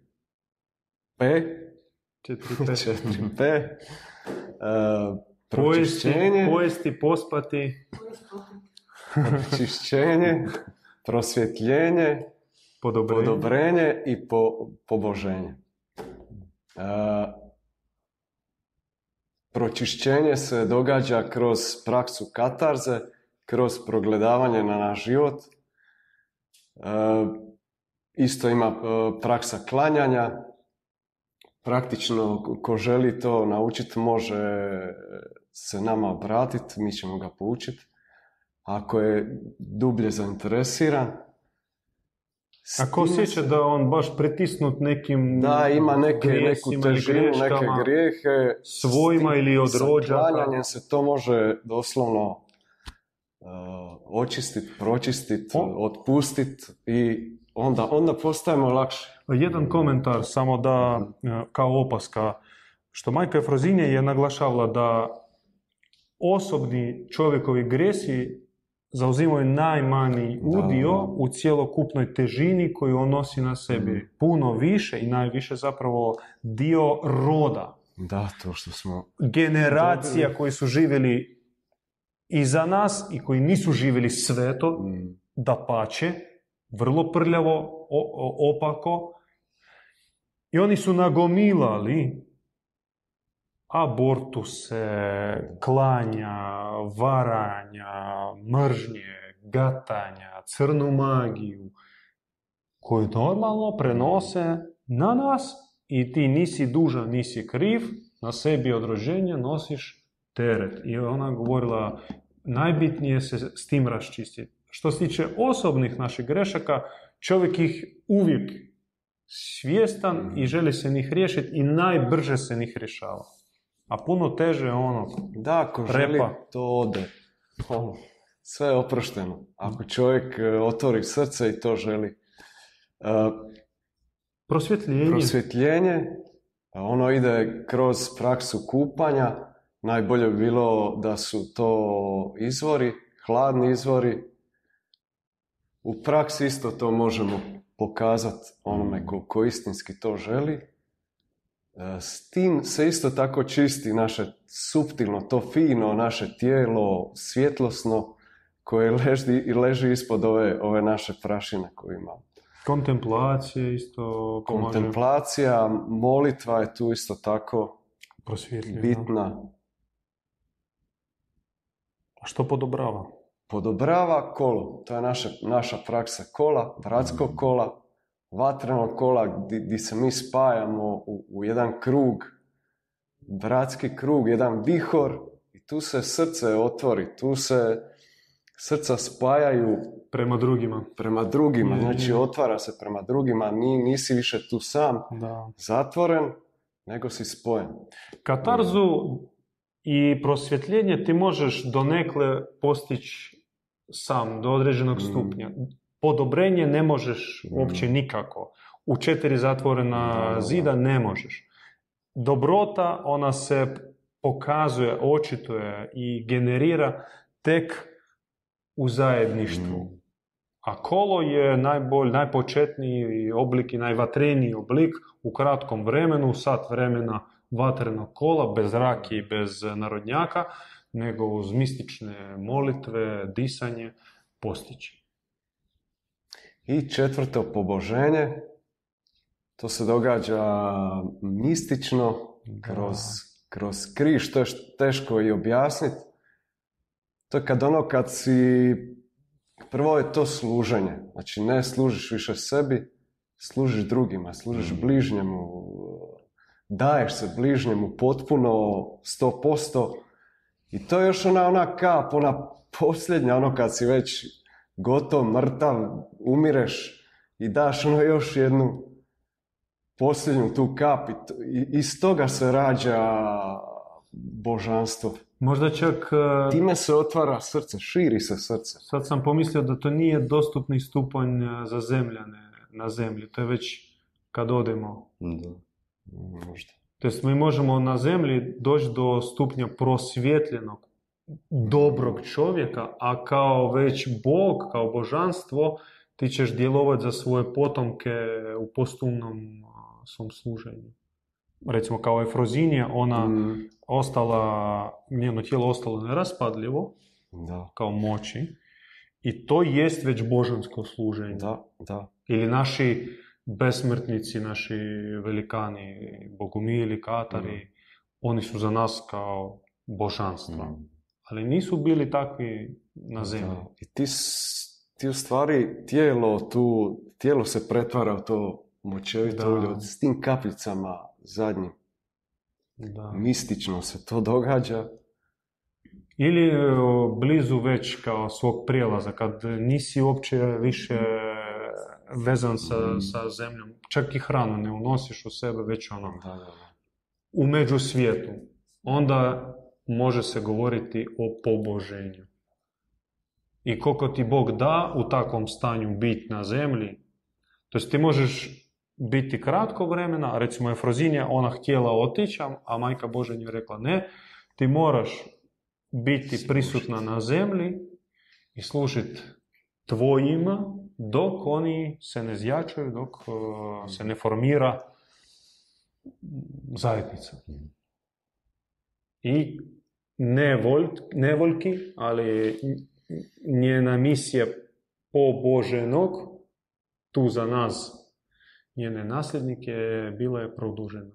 4P. 4P. Uh, pročišćenje, pojesti, pospati, pročišćenje, prosvjetljenje, podobrenje. podobrenje i po, poboženje. Uh, pročišćenje se događa kroz praksu katarze, kroz progledavanje na naš život, E, isto ima e, praksa klanjanja. Praktično, ko želi to naučiti, može se nama obratiti, mi ćemo ga poučiti. Ako je dublje zainteresiran, Ako osjeća da on baš pritisnut nekim da ima neke, neku težinu, neke grijehe, svojima s tim- ili od rođaka. se to može doslovno uh, očistiti, pročistiti, otpustiti i onda, onda postajemo lakši. Jedan komentar, samo da, e, kao opaska, što majka Efrozinje je naglašavala da osobni čovjekovi gresi zauzimaju najmanji udio u cjelokupnoj težini koju on nosi na sebi. Puno više i najviše zapravo dio roda, Da, to što smo... generacija koji su živjeli iza nas i koji nisu živjeli sveto, Mm, da pače, vrlo prljavo, opako. I oni su nagomilali abortuse, klanja, varanja, mržnje, gatanja, crnu magiju, koju normalno prenose na nas i ti nisi dužan, nisi kriv, na sebi od rođenja nosiš teret. I ona govorila, najbitnije se s tim raščistiti. Što se tiče osobnih naših grešaka, čovjek ih uvijek svjestan i želi se njih riješiti i najbrže se njih rješava. A puno teže je ono, Da, ako želi, to ode. Ono, sve je oprošteno. Ako čovjek e, otvori srce i to želi. E, prosvjetljenje. prosvjetljenje, ono ide kroz praksu kupanja. Najbolje bi bilo da su to izvori, hladni izvori. U praksi isto to možemo pokazati onome ko, ko istinski to želi. E, S tim se isto tako čisti naše suptilno, to fino, naše tijelo, svjetlosno, koje leži, leži ispod ove, ove naše prašine koju imamo. Kontemplacije isto pomaže. Kontemplacija, molitva je tu isto tako bitna. A što podobrava? Podobrava kolo, to je naša, naša praksa kola, bratskog kola, vatrenog kola, gdje se mi spajamo u, u jedan krug, bratski krug, jedan vihor i tu se srce otvori, tu se srca spajaju Prema drugima. prema drugima, Je, znači otvara se prema drugima, ni, nisi više tu sam, Da. zatvoren, nego si spojen. Katarzu i prosvjetljenje ti možeš donekle postići sam, do određenog Mm. stupnja. Podobrenje ne možeš Mm. uopće nikako. U četiri zatvorena Da, da, da. zida ne možeš. Dobrota, ona se pokazuje, očituje i generira tek u zajedništvu. Mm. A kolo je najbolj, najpočetniji oblik i najvatreniji oblik u kratkom vremenu, sat vremena vatrenog kola, bez raki i bez narodnjaka, nego uz mistične molitve, disanje, postići. I četvrto poboženje, to se događa mistično, kroz, kroz križ, to je teško i objasniti. To je kad ono kad si, prvo je to služenje, znači ne služiš više sebi, služiš drugima, služiš bližnjemu, daješ se bližnjemu potpuno, 100%. I to je još ona, ona kap, ona posljednja, ono kad si već gotov, mrtav, umireš i daš ono još jednu posljednju tu kap i, to- i iz toga se rađa božanstvo. Možda čak, e, Time se otvara srce, širi se srce. sad sam pomislio da to nije dostupni stupanj e, za zemljane na zemlji, to je već kad odemo. Da. Možda. To jest mi možemo na zemlji doći do stupnja prosvjetljenog, dobrog čovjeka, a kao već Bog, kao božanstvo, ti ćeš djelovati za svoje potomke u postumnom svom služenju. Recimo kao Efrozinija, ona Mm, ostala, njeno tijelo ostalo neraspadljivo, da, kao moći, i to jest već božansko služenje. da, da. Ili naši besmrtnici, naši velikani, bogumili, katari, oni su za nas kao božanstva. Mm. Ali nisu bili takvi na zemlji. Da. I ti, ti u stvari tijelo tu, tijelo se pretvara u to moćevito Da. ulje s tim kapljicama zadnjim. Da. Mistično se to događa. Ili e, blizu već kao svog prijelaza, kad nisi uopće više vezan sa, sa zemljom. Čak i hranu ne unosiš u sebe, već ono, Da, da, da. u među svijetu. Onda može se govoriti o poboženju. I koliko ti Bog da u takvom stanju biti na zemlji, to jest ti možeš biti kratko vremena, recimo Efrozinija, ona htjela otići, a- majka Božja njoj rekla ne, ti moraš biti prisutna na zemlji i služiti tvojima dok oni se ne zjačaju, dok uh, se ne formira zajednica. I ne, volj, ne voljki, ali njena misija poboženog tu za nas, njene nasljednike, bila je produžena.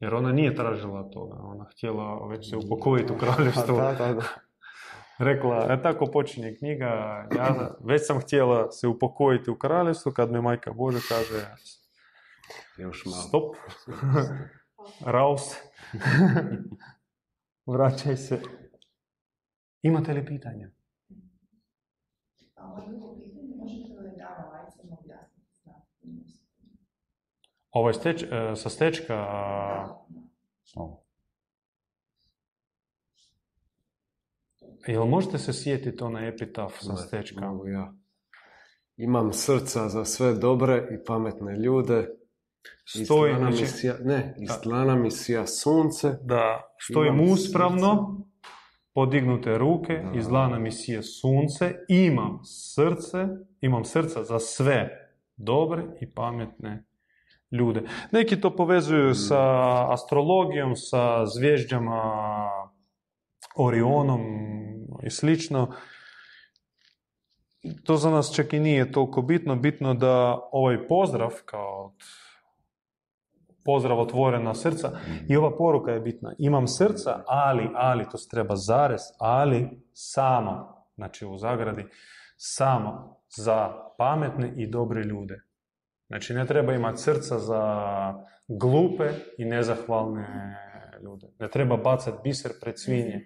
Jer ona nije tražila toga, ona htjela već se upokojiti u kraljevstvu. Da, da, da. Rekla, e tako počinje knjiga, ja već sam htjela se upokojiti u kraljevstvu, kad me majka Bože kaže, Još malo. stop, raus, vraćaj se. Imate li pitanja? Ovo? Ovaj steč, e, sa stečka, Ovo. jel možete se sjetiti onaj epitaf sa stečka? ja. Imam srca za sve dobre i pametne ljude. Stoji, mi znači, sija, ne, iz Da. dlana mi sija sunce. da stojim uspravno, podignute ruke, Da. iz mi sije sunce, imam srce, imam srca za sve dobre i pametne ljude. Neki to povezuju sa astrologijom, sa zvježđama, Orionom i slično. To za nas čak i nije toliko bitno. Bitno da ovaj pozdrav kao pozdrav otvorena srca i ova poruka je bitna. Imam srca, ali, ali, to se treba zarez, ali samo, znači u zagradi, samo za pametne i dobre ljude. Znači ne treba imati srca za glupe i nezahvalne ljude. Ne treba bacati biser pred svinje.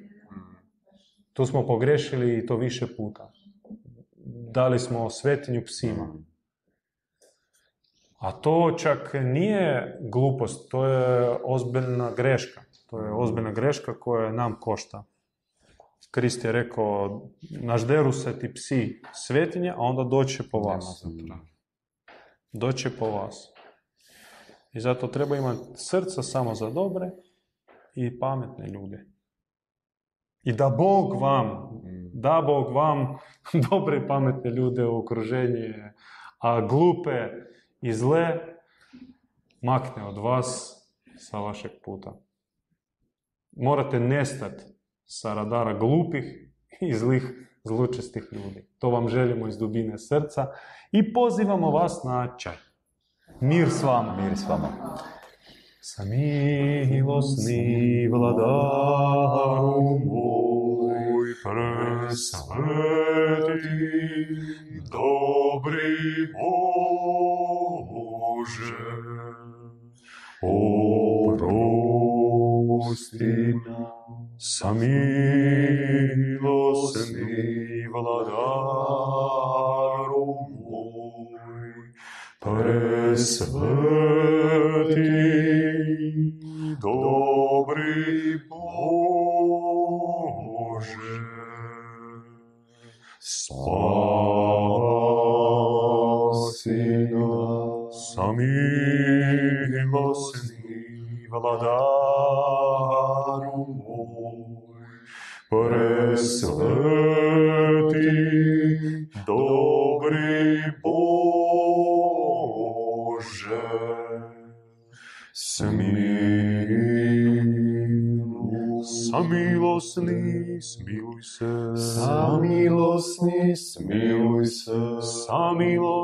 Tu smo pogrešili i to više puta. Dali smo svetinju psima. A to čak nije glupost, to je ozbiljna greška. To je ozbiljna greška koja nam košta. Krist je rekao, nažderu se ti psi svetinje, a onda doće po vas. Doće po vas. I zato treba imati srca samo za dobre i pametne ljude. I da Bog vam, da Bog vam dobre i pametne ljude u okruženje, a glupe i zle makne od vas sa vašeg puta. Morate nestati sa radara glupih i zlih, zlučestih ljudi. To vam želimo iz dubine srca i pozivamo vas na čaj. Mir s vama. Mir s vama. Samilosni vladaru moj, presveti, dobri Bože, oprosti. Samilosni vladaru moj, presveti,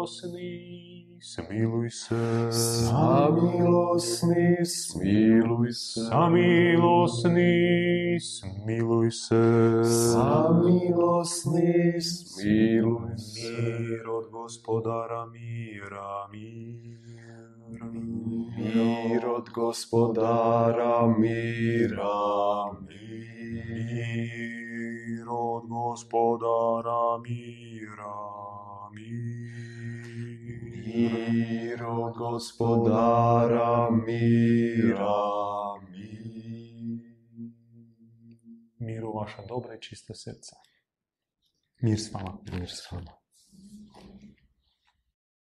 samilosni, smiluj se, Samilosni, smiluj se. samilosni, smiluj se, Samilosni, smiluj se. Mir od gospodara mira, mir. Mir od gospodara mira, Mir od gospodara mira, mir. Mir od gospodara mira, mir. Mir u vaša dobra i čista srca. Mir s vama. Mir s vama.